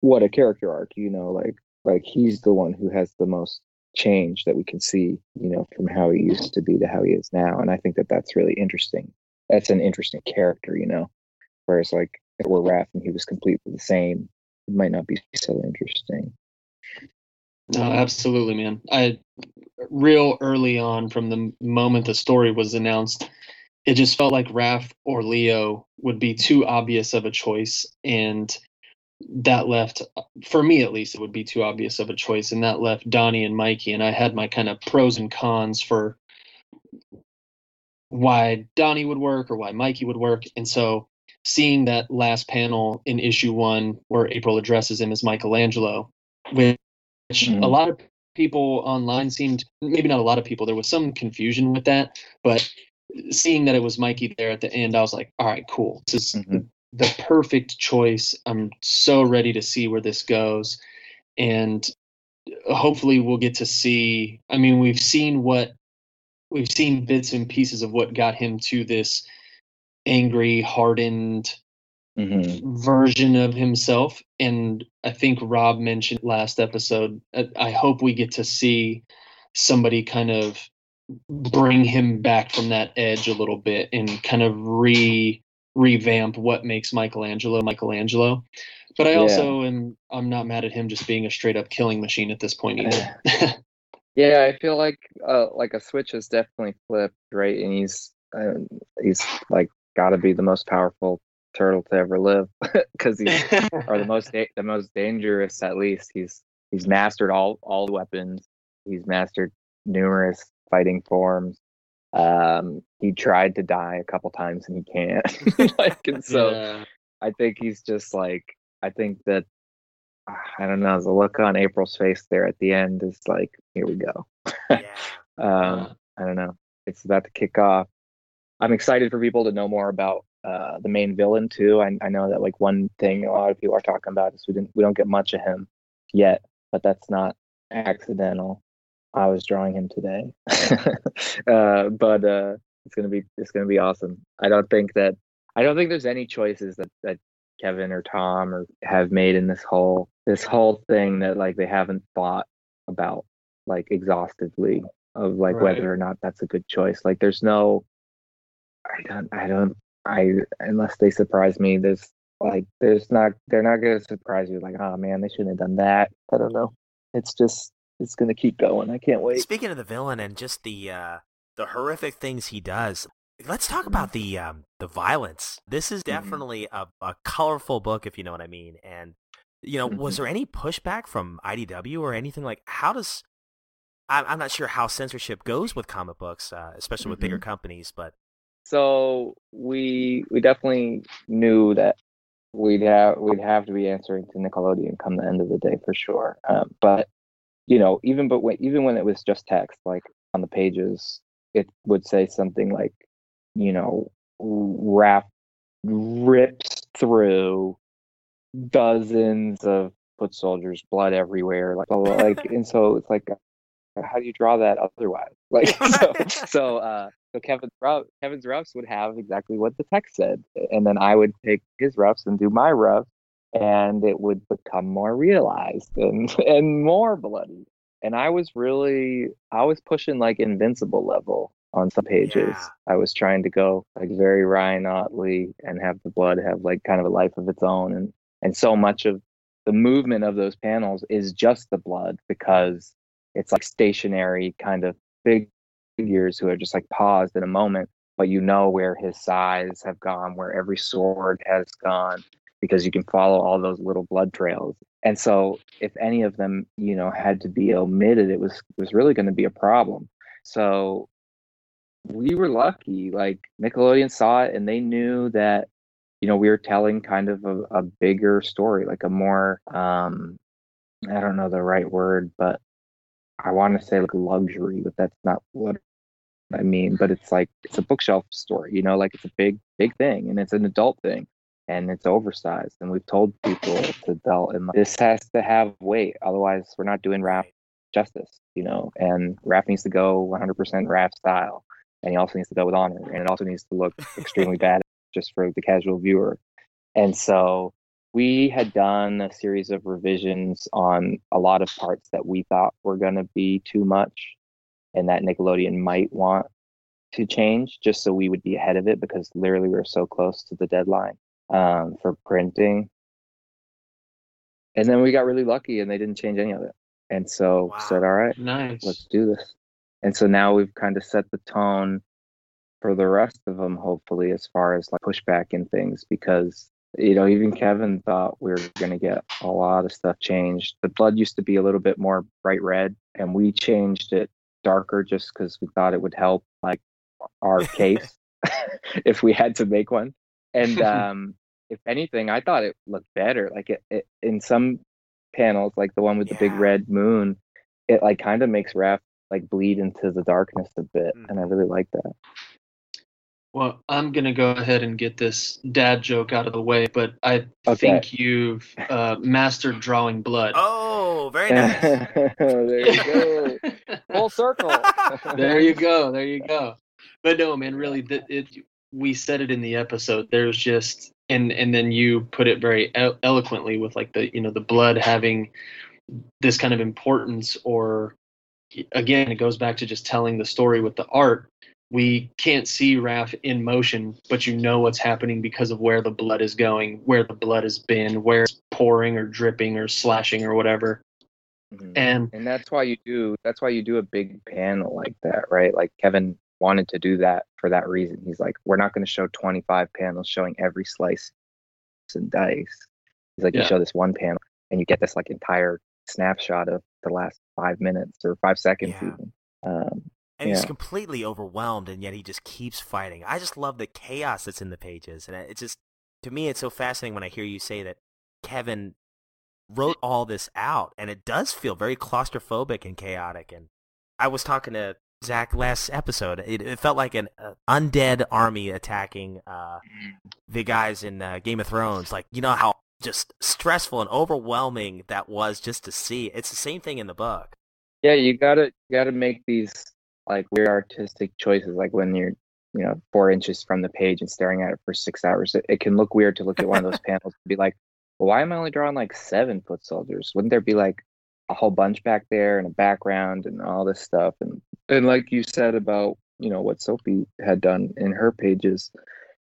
what a character arc, you know, like like he's the one who has the most change that we can see, you know, from how he used to be to how he is now. And I think that that's really interesting. That's an interesting character, you know. Whereas like if it were Raph and he was completely the same, it might not be so interesting. No, absolutely, man. I real early on from the moment the story was announced, it just felt like Raph or Leo would be too obvious of a choice and that left for me at least it would be too obvious of a choice and that left Donnie and Mikey and I had my kind of pros and cons for why Donnie would work or why Mikey would work and so seeing that last panel in issue 1 where April addresses him as Michelangelo which which a lot of people online seemed maybe not a lot of people there was some confusion with that but seeing that it was mikey there at the end i was like all right cool this is Mhm. The perfect choice i'm so ready to see where this goes and hopefully we'll get to see i mean we've seen what we've seen bits and pieces of what got him to this angry hardened Mm-hmm. version of himself. And I think Rob mentioned last episode. I, I hope we get to see somebody kind of bring him back from that edge a little bit and kind of re revamp what makes Michelangelo Michelangelo. But I Yeah. also am I'm not mad at him just being a straight up killing machine at this point either. <laughs> Yeah, I feel like uh, like a switch has definitely flipped, right? And he's uh, he's like got to be the most powerful turtle to ever live <laughs> because he's or the most da- the most dangerous at least. He's he's mastered all all the weapons. He's mastered numerous fighting forms. Um, he tried to die a couple times and he can't. <laughs> like, and so Yeah. I think he's just like I think that ah, I don't know. The look on April's face there at the end is like, here we go. Yeah. <laughs> Um, Uh, I don't know. It's about to kick off. I'm excited for people to know more about uh, the main villain too. I, I know that like one thing a lot of people are talking about is we didn't we don't get much of him yet, but that's not accidental. I was drawing him today, <laughs> <laughs> uh, but uh, it's gonna be it's gonna be awesome. I don't think that I don't think there's any choices that that Kevin or Tom or have made in this whole this whole thing that like they haven't thought about like exhaustively of like Right. whether or not that's a good choice. Like there's no I don't I don't I unless they surprise me, there's like there's not they're not gonna surprise you like, oh man, they shouldn't have done that. I don't know. It's just it's gonna keep going. I can't wait. Speaking of the villain and just the uh, the horrific things he does, let's talk about the um, the violence. This is Mhm. definitely a, a colorful book, if you know what I mean. And you know, was Mhm. there any pushback from IDW or anything like? How does I'm, I'm not sure how censorship goes with comic books, uh, especially with bigger companies, but So we we definitely knew that we'd have we'd have to be answering to Nickelodeon come the end of the day for sure. Um, but you know, even but when, even when it was just text, like on the pages, it would say something like, you know, Raph rips through dozens of foot soldiers, blood everywhere, like like, and so it's like, how do you draw that otherwise? <laughs> Like so, <laughs> so uh so Kevin's rough, Kevin's roughs would have exactly what the text said, and then I would take his roughs and do my roughs, and it would become more realized and <laughs> and more bloody. And I was really, I was pushing like invincible level on some pages. Yeah. I was trying to go like very Ryan Ottley and have the blood have like kind of a life of its own, and and so much of the movement of those panels is just the blood because it's like stationary kind of big figures who are just like paused in a moment, but you know where his sais have gone, where every sword has gone, because you can follow all those little blood trails. And so if any of them, you know, had to be omitted, it was was really going to be a problem. So we were lucky. Like Nickelodeon saw it and they knew that, you know, we were telling kind of a, a bigger story, like a more um I don't know the right word, but I want to say like luxury, but that's not what I mean. But it's like it's a bookshelf story, you know, like it's a big, big thing, and it's an adult thing, and it's oversized. And we've told people to adult, and this has to have weight, otherwise we're not doing Raph justice, you know. And Raph needs to go 100% Raph style, and he also needs to go with honor, and it also needs to look <laughs> extremely bad just for the casual viewer. And so we had done a series of revisions on a lot of parts that we thought were going to be too much and that Nickelodeon might want to change just so we would be ahead of it because literally we were so close to the deadline um, for printing. And then we got really lucky and they didn't change any of it. And so Wow. said, all right, nice. let's do this. And so now we've kind of set the tone for the rest of them, hopefully, as far as like pushback and things, because you know even Kevin thought we were going to get a lot of stuff changed. The blood used to be a little bit more bright red, and we changed it darker just because we thought it would help like our <laughs> case <laughs> if we had to make one. And <laughs> um, if anything, I thought it looked better. Like it, it in some panels, like the one with the big red moon, it like kind of makes Raph like bleed into the darkness a bit, and I Mhm. really like that. Well, I'm gonna go ahead and get this dad joke out of the way, but I Okay. think you've uh, mastered drawing blood. oh, very <laughs> nice. there you go, <laughs> full circle. there you go. There you go. But no, man, really, that it. We said it in the episode. There's just, and and then you put it very eloquently with like the you know the blood having this kind of importance, or again, it goes back to just telling the story with the art. we can't see Raph in motion, but you know what's happening because of where the blood is going, where the blood has been, where it's pouring or dripping or slashing or whatever. Mhm. And and that's why you do that's why you do a big panel like that right like kevin wanted to do that for that reason he's like we're not going to show 25 panels showing every slice and dice he's like Yeah. you show this one panel and you get this like entire snapshot of the last five minutes or five seconds Yeah. even um and he's completely overwhelmed, and yet he just keeps fighting. I just love the chaos that's in the pages, and it's just to me, it's so fascinating when I hear you say that Kevin wrote all this out, and it does feel very claustrophobic and chaotic. And I was talking to Zach last episode; it, it felt like an uh, undead army attacking uh, the guys in uh, Game of Thrones. Like you know how just stressful and overwhelming that was just to see. It's the same thing in the book. yeah you gotta you gotta make these like weird artistic choices like when you're you know four inches from the page and staring at it for six hours it, it can look weird to look at one of those <laughs> panels and be like well, why am i only drawing like seven foot soldiers wouldn't there be like a whole bunch back there and a background and all this stuff. And and like you said about you know what sophie had done in her pages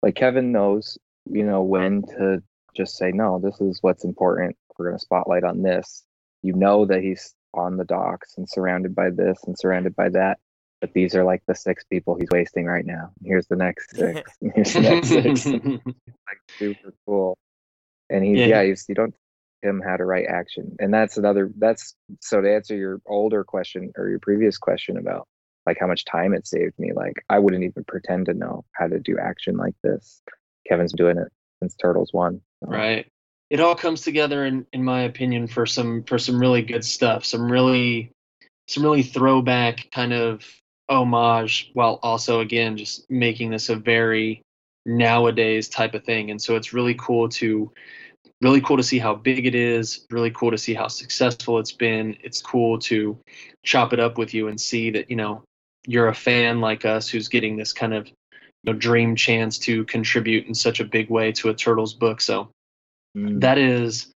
like kevin knows you know when to just say no this is what's important. We're going to spotlight on this. You know that he's on the docks and surrounded by this and surrounded by that but these are like the six people he's wasting right now. Here's the next <laughs> six. <laughs> Here's the next six. <laughs> Like super cool. And he's Yeah. yeah, he's you don't him how to write action. And that's another that's so to answer your older question or your previous question about like how much time it saved me like i wouldn't even pretend to know how to do action like this. Kevin's doing it since turtles one so. right. It all comes together in in my opinion for some for some really good stuff some really some really throwback kind of homage while also again just making this a very nowadays type of thing. And so it's really cool to really cool to see how big it is really cool to see how successful it's been it's cool to chop it up with you and see that you know you're a fan like us who's getting this kind of you know dream chance to contribute in such a big way to a turtles book so Mm. that is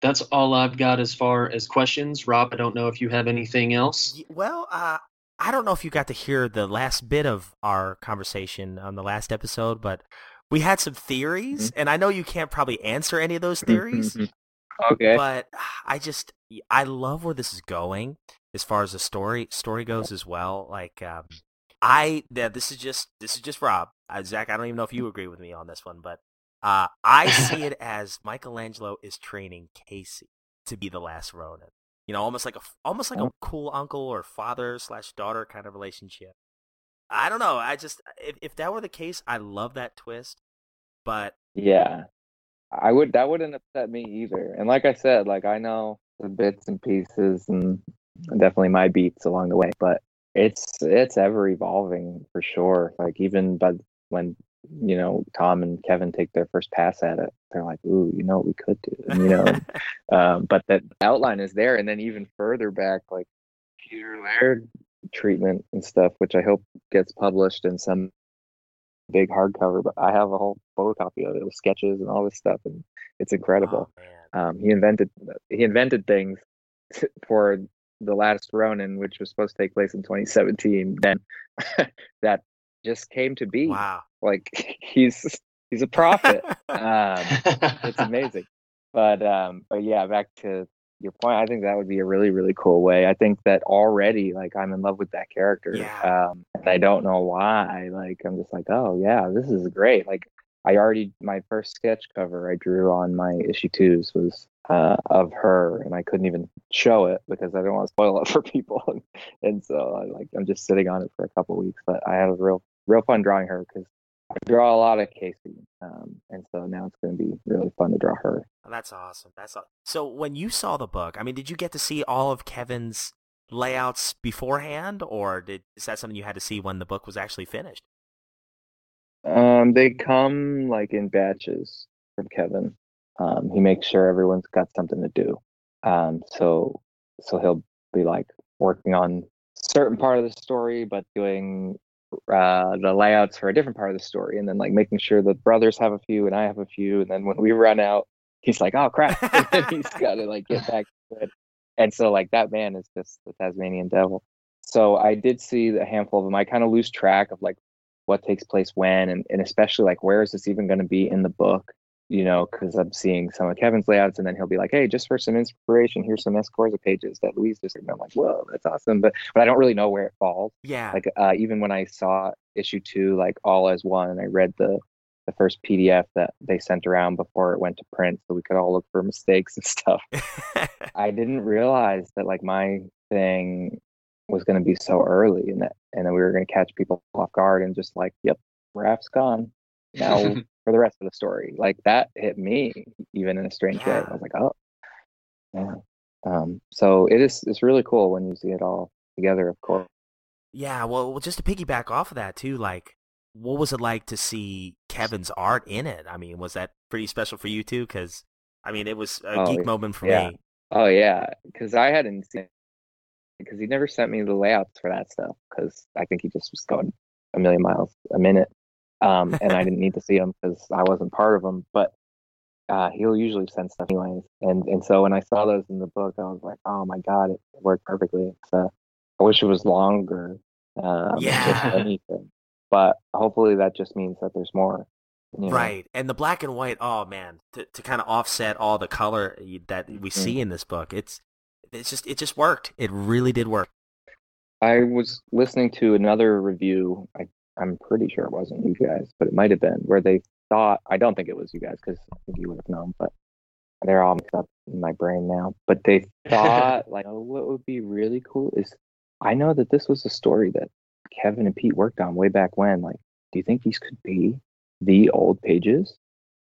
that's all I've got as far as questions. Rob, I don't know if you have anything else. Well, uh, I don't know if you got to hear the last bit of our conversation on the last episode, but we had some theories, and I know you can't probably answer any of those theories, okay but I just I love where this is going as far as the story story goes as well. Like um, I yeah, this is just this is just Rob uh, Zach. I don't even know if you agree with me on this one, but uh, I see it <laughs> as Michelangelo is training Casey to be the last Ronin. You know, almost like a almost like a cool uncle or father slash daughter kind of relationship. I don't know. I just if if that were the case, I love that twist. But Yeah. I would that wouldn't upset me either. And like I said, like I know the bits and pieces and definitely my beats along the way, but it's it's ever evolving for sure. Like even but when you know Tom and Kevin take their first pass at it, they're like, "Ooh, you know what we could do," and, you know. <laughs> um, but that outline is there, and then even further back, like Peter Laird treatment and stuff, which I hope gets published in some big hardcover. But I have a whole photocopy of it with sketches and all this stuff, and it's incredible. oh. Um, he invented he invented things <laughs> for the last Ronin, which was supposed to take place in 2017. Then <laughs> that just came to be. wow. Like <laughs> he's he's a prophet. um, it's amazing. But um, but yeah, back to your point. I think that would be a really really cool way. I think that already like I'm in love with that character. Yeah. Um, and I don't know why. Like I'm just like, oh yeah, this is great. Like I already my first sketch cover I drew on my issue twos was uh, of her, and I couldn't even show it because I don't want to spoil it <laughs> for people. and, and so I like I'm just sitting on it for a couple weeks. But I had a real real fun drawing her because I draw a lot of Casey, um, and so now it's going to be really fun to draw her. Oh, That's awesome. That's aw- so. When you saw the book, I mean, did you get to see all of Kevin's layouts beforehand, or did is that something you had to see when the book was actually finished? Um, they come like in batches from Kevin. Um, he makes sure everyone's got something to do. Um, so so he'll be like working on certain part of the story, but doing uh the layouts for a different part of the story, and then like making sure the brothers have a few and I have a few, and then when we run out, he's like, "Oh crap!" <laughs> and he's got to like get back to it. And so like that man is just the Tasmanian devil. so I did see a handful of them. I kind of lose track of like what takes place when, and, and especially like where is this even going to be in the book? You know, because I'm seeing some of Kevin's layouts, and then he'll be like, "Hey, just for some inspiration, here's some Escorza pages that Luis just." And I'm like, "Whoa, that's awesome!" But but I don't really know where it falls. Yeah. Like uh, even when I saw issue two, like all as one, and I read the the first PDF that they sent around before it went to print, so we could all look for mistakes and <laughs> stuff. <laughs> I didn't realize that like my thing was going to be so early, and that and then we were going to catch people off guard and just like, yep, Raph's gone now <laughs> for the rest of the story. Like that hit me even in a strange way. I was like, oh, yeah. Um, so it is it's really cool when you see it all together. Of course. Yeah, well, well, just to piggyback off of that too, like, what was it like to see Kevin's art in it? I mean, was that pretty special for you too? Because, I mean, it was a Oh, geek yeah. moment for me. Oh yeah, because I hadn't seen because he never sent me the layouts for that stuff because I think he just was going a million miles a minute, um, and I <laughs> didn't need to see them because I wasn't part of them. But uh, he'll usually send stuff anyways, and and so when I saw those in the book, I was like, oh my god, it worked perfectly. So I wish it was longer. Um, Yeah. <laughs> anything, but hopefully that just means that there's more. you know? Right, and the black and white. Oh man, to to kind of offset all the color that we Mm-hmm. see in this book, it's it's just it just worked. It really did work. I was listening to another review. I, I'm pretty sure it wasn't you guys, but it might have been where they thought. I don't think it was you guys because I think you would have known, but they're all mixed up in my brain now. But they <laughs> thought like, oh, what would be really cool is I know that this was a story that Kevin and Pete worked on way back when. Like, do you think these could be the old pages?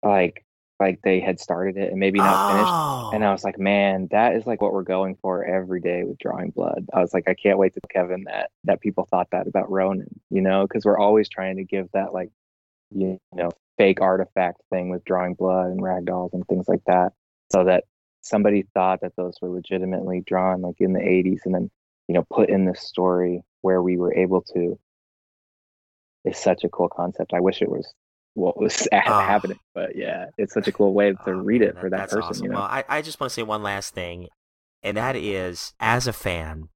Like, like they had started it and maybe not finished. oh, And I was like, man, that is like what we're going for every day with drawing blood. I was like, I can't wait to Kevin that that people thought that about Ronin, you know, because we're always trying to give that like, you know, fake artifact thing with drawing blood and ragdolls and things like that, so that somebody thought that those were legitimately drawn like in the 80s and then you know put in this story where we were able to is such a cool concept. I wish it was what was <laughs> Ah. happening, but yeah, it's such a cool way to Oh, read it for that that's person. awesome. You know. Well, I, I just want to say one last thing, and that is, as a fan,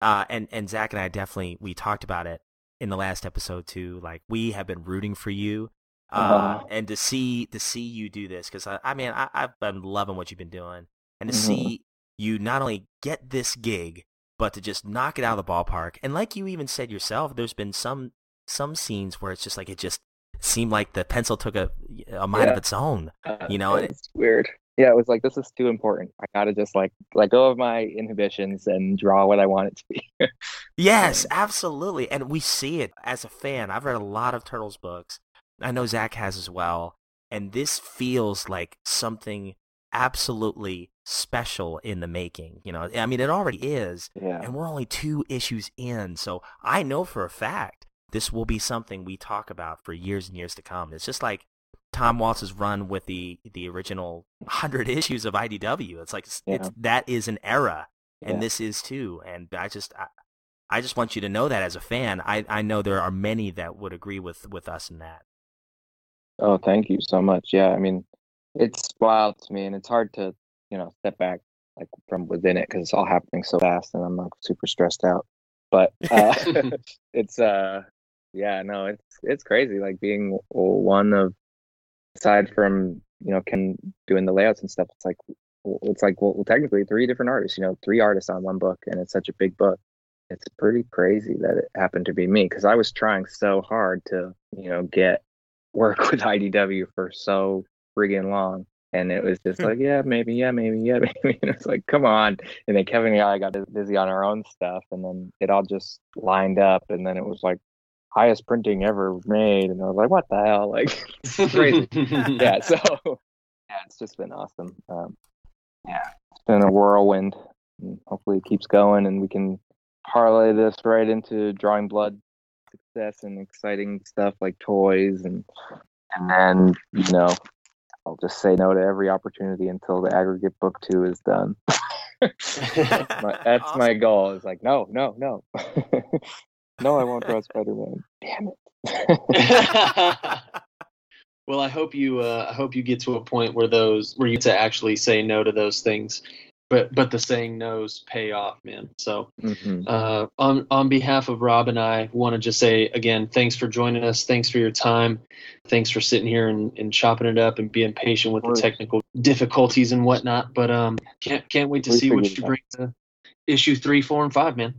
uh, and and Zach and I definitely we talked about it in the last episode too. Like we have been rooting for you, uh, Uh-huh. and to see to see you do this because I, I mean I, I've been loving what you've been doing, and to Mhm. see you not only get this gig, but to just knock it out of the ballpark. And like you even said yourself, there's been some some scenes where it's just like it just seemed like the pencil took a a mind of its own. Uh, You know, it's weird. Yeah, it was like this is too important. I gotta just like let go of my inhibitions and draw what I want it to be. Yes, <laughs> absolutely. And we see it as a fan. I've read a lot of Turtles books. I know Zach has as well. And this feels like something absolutely special in the making. You know, I mean, it already is. yeah. And we're only two issues in. So I know for a fact this will be something we talk about for years and years to come. It's just like Tom Waltz's run with the the original 100 <laughs> issues of IDW. It's like it's, it's that is an era and Yeah. this is too. And I just I, I just want you to know that as a fan, I, I know there are many that would agree with, with us in that. Oh, thank you so much. Yeah, I mean, it's wild to me, and it's hard to you know step back like from within it because it's all happening so fast, and I'm like super stressed out. But uh, <laughs> <laughs> it's uh, yeah, no, it's it's crazy. Like being one of aside from you know Ken doing the layouts and stuff. It's like it's like well, technically three different artists. You know, three artists on one book, and it's such a big book. It's pretty crazy that it happened to be me because I was trying so hard to you know get work <laughs> with IDW for so friggin' long. And it was just Hmm. like, yeah, maybe, yeah, maybe, yeah, <laughs> maybe. And it's like, come on. And then Kevin and I got busy on our own stuff, and then it all just lined up. And then it was like highest printing ever made, and I was like, what the hell? Like, it's <laughs> crazy. <laughs> yeah. So <laughs> yeah, it's just been awesome. Um, yeah, it's been a whirlwind. And hopefully, it keeps going, and we can parlay this right into drawing blood success and exciting stuff like toys and and then you know I'll just say no to every opportunity until the aggregate book two is done. that's my, that's my goal. It's like no, no, no, no. I won't draw <laughs> Spider Man. Damn it. <laughs> well, I hope you uh, I hope you get to a point where those where you to actually say no to those things. but but the saying no's pay off, man. So hmm uh, on on behalf of Rob and I, want to just say again, thanks for joining us. Thanks for your time. Thanks for sitting here and, and chopping it up and being patient with the technical difficulties and whatnot. But um, can't can't wait to We see what you bring to issue three, four, and five, man.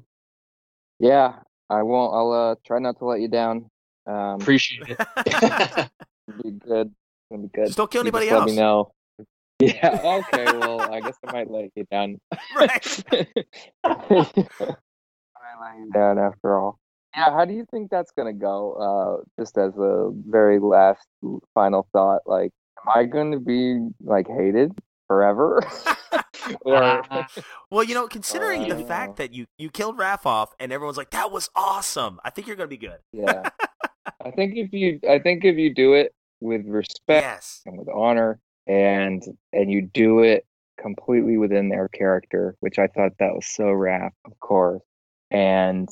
Yeah, I won't. I'll uh, try not to let you down. Um, Appreciate it. <laughs> <laughs> be good. It'll be good. Just don't kill You just anybody Let me know. <laughs> Yeah. Okay. Well, I guess I might let you down. Right. I might let you down after all. Yeah. How do you think that's gonna go? Uh, just as a very last final thought, like, am I going to be like hated forever? <laughs> or <laughs> well, you know, considering the Uh, fact that you you killed Raph off and everyone's like, "That was awesome," I think you're gonna be good. yeah. <laughs> I think if you, I think if you do it with respect. Yes. and with honor and and you do it completely within their character which i thought that was so Raph of course and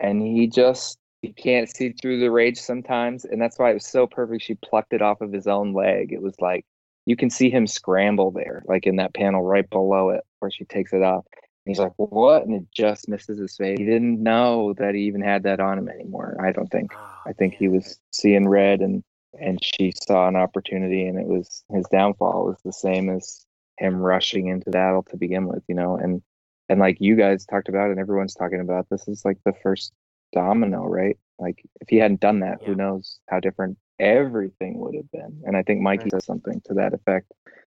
and he just he can't see through the rage sometimes and that's why it was so perfect she plucked it off of his own leg it was like you can see him scramble there like in that panel right below it where she takes it off. And he's like what? And it just misses his face. He didn't know that he even had that on him anymore i don't think. Oh, I think he was seeing red and and she saw an opportunity and it was his downfall was the same as him rushing into battle to begin with, you know, and and like you guys talked about and everyone's talking about, this is like the first domino, right? Like if he hadn't done that, Yeah. who knows how different everything would have been. And I think Mikey Right. says something to that effect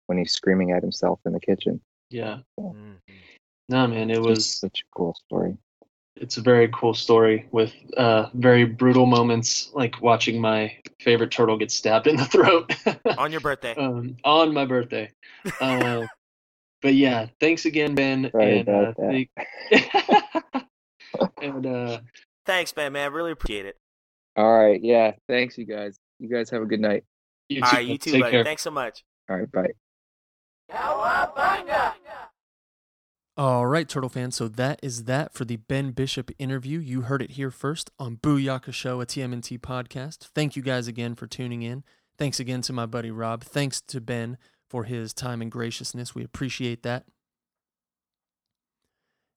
when he's screaming at himself in the kitchen. yeah. Mhm. No, man, it was such a cool story. it's a very cool story with uh, very brutal moments, like watching my favorite turtle get stabbed in the throat <laughs> on your birthday. um, on my birthday. <laughs> Uh, but yeah, thanks again, Ben. Sorry and uh, that. thank- <laughs> and uh, Thanks, man. Man, I really appreciate it. All right, yeah. Thanks you guys. You guys have a good night. you too. right, you too, Take buddy. care. Thanks so much. All right, bye. All right, Turtle fans. So that is that for the Ben Bishop interview. You heard it here first on Booyaka Show, a TMNT podcast. Thank you guys again for tuning in. Thanks again to my buddy Rob. Thanks to Ben for his time and graciousness. We appreciate that.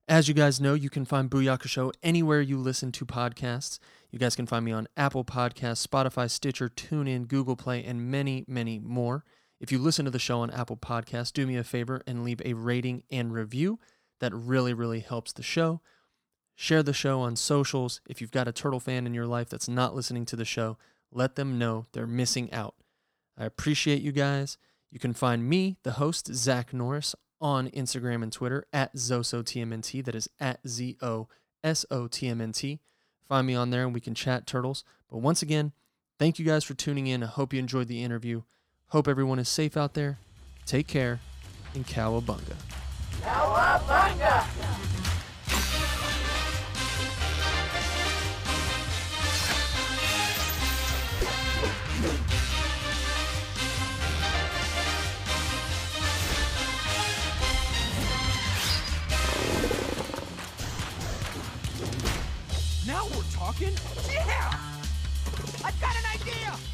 As you guys know, you can find Booyaka Show anywhere you listen to podcasts. You guys can find me on Apple Podcasts, Spotify, Stitcher, TuneIn, Google Play, and many, many more. If you listen to the show on Apple Podcasts, do me a favor and leave a rating and review. That really, really helps the show. Share the show on socials. If you've got a turtle fan in your life that's not listening to the show, let them know they're missing out. I appreciate you guys. You can find me, the host, Zach Norris, on Instagram and Twitter at ZosoTMNT. That is at Z O S O T M N T. Find me on there and we can chat turtles. But once again, thank you guys for tuning in. I hope you enjoyed the interview. Hope everyone is safe out there. Take care and cowabunga. Now talking? Yeah! I've got an idea!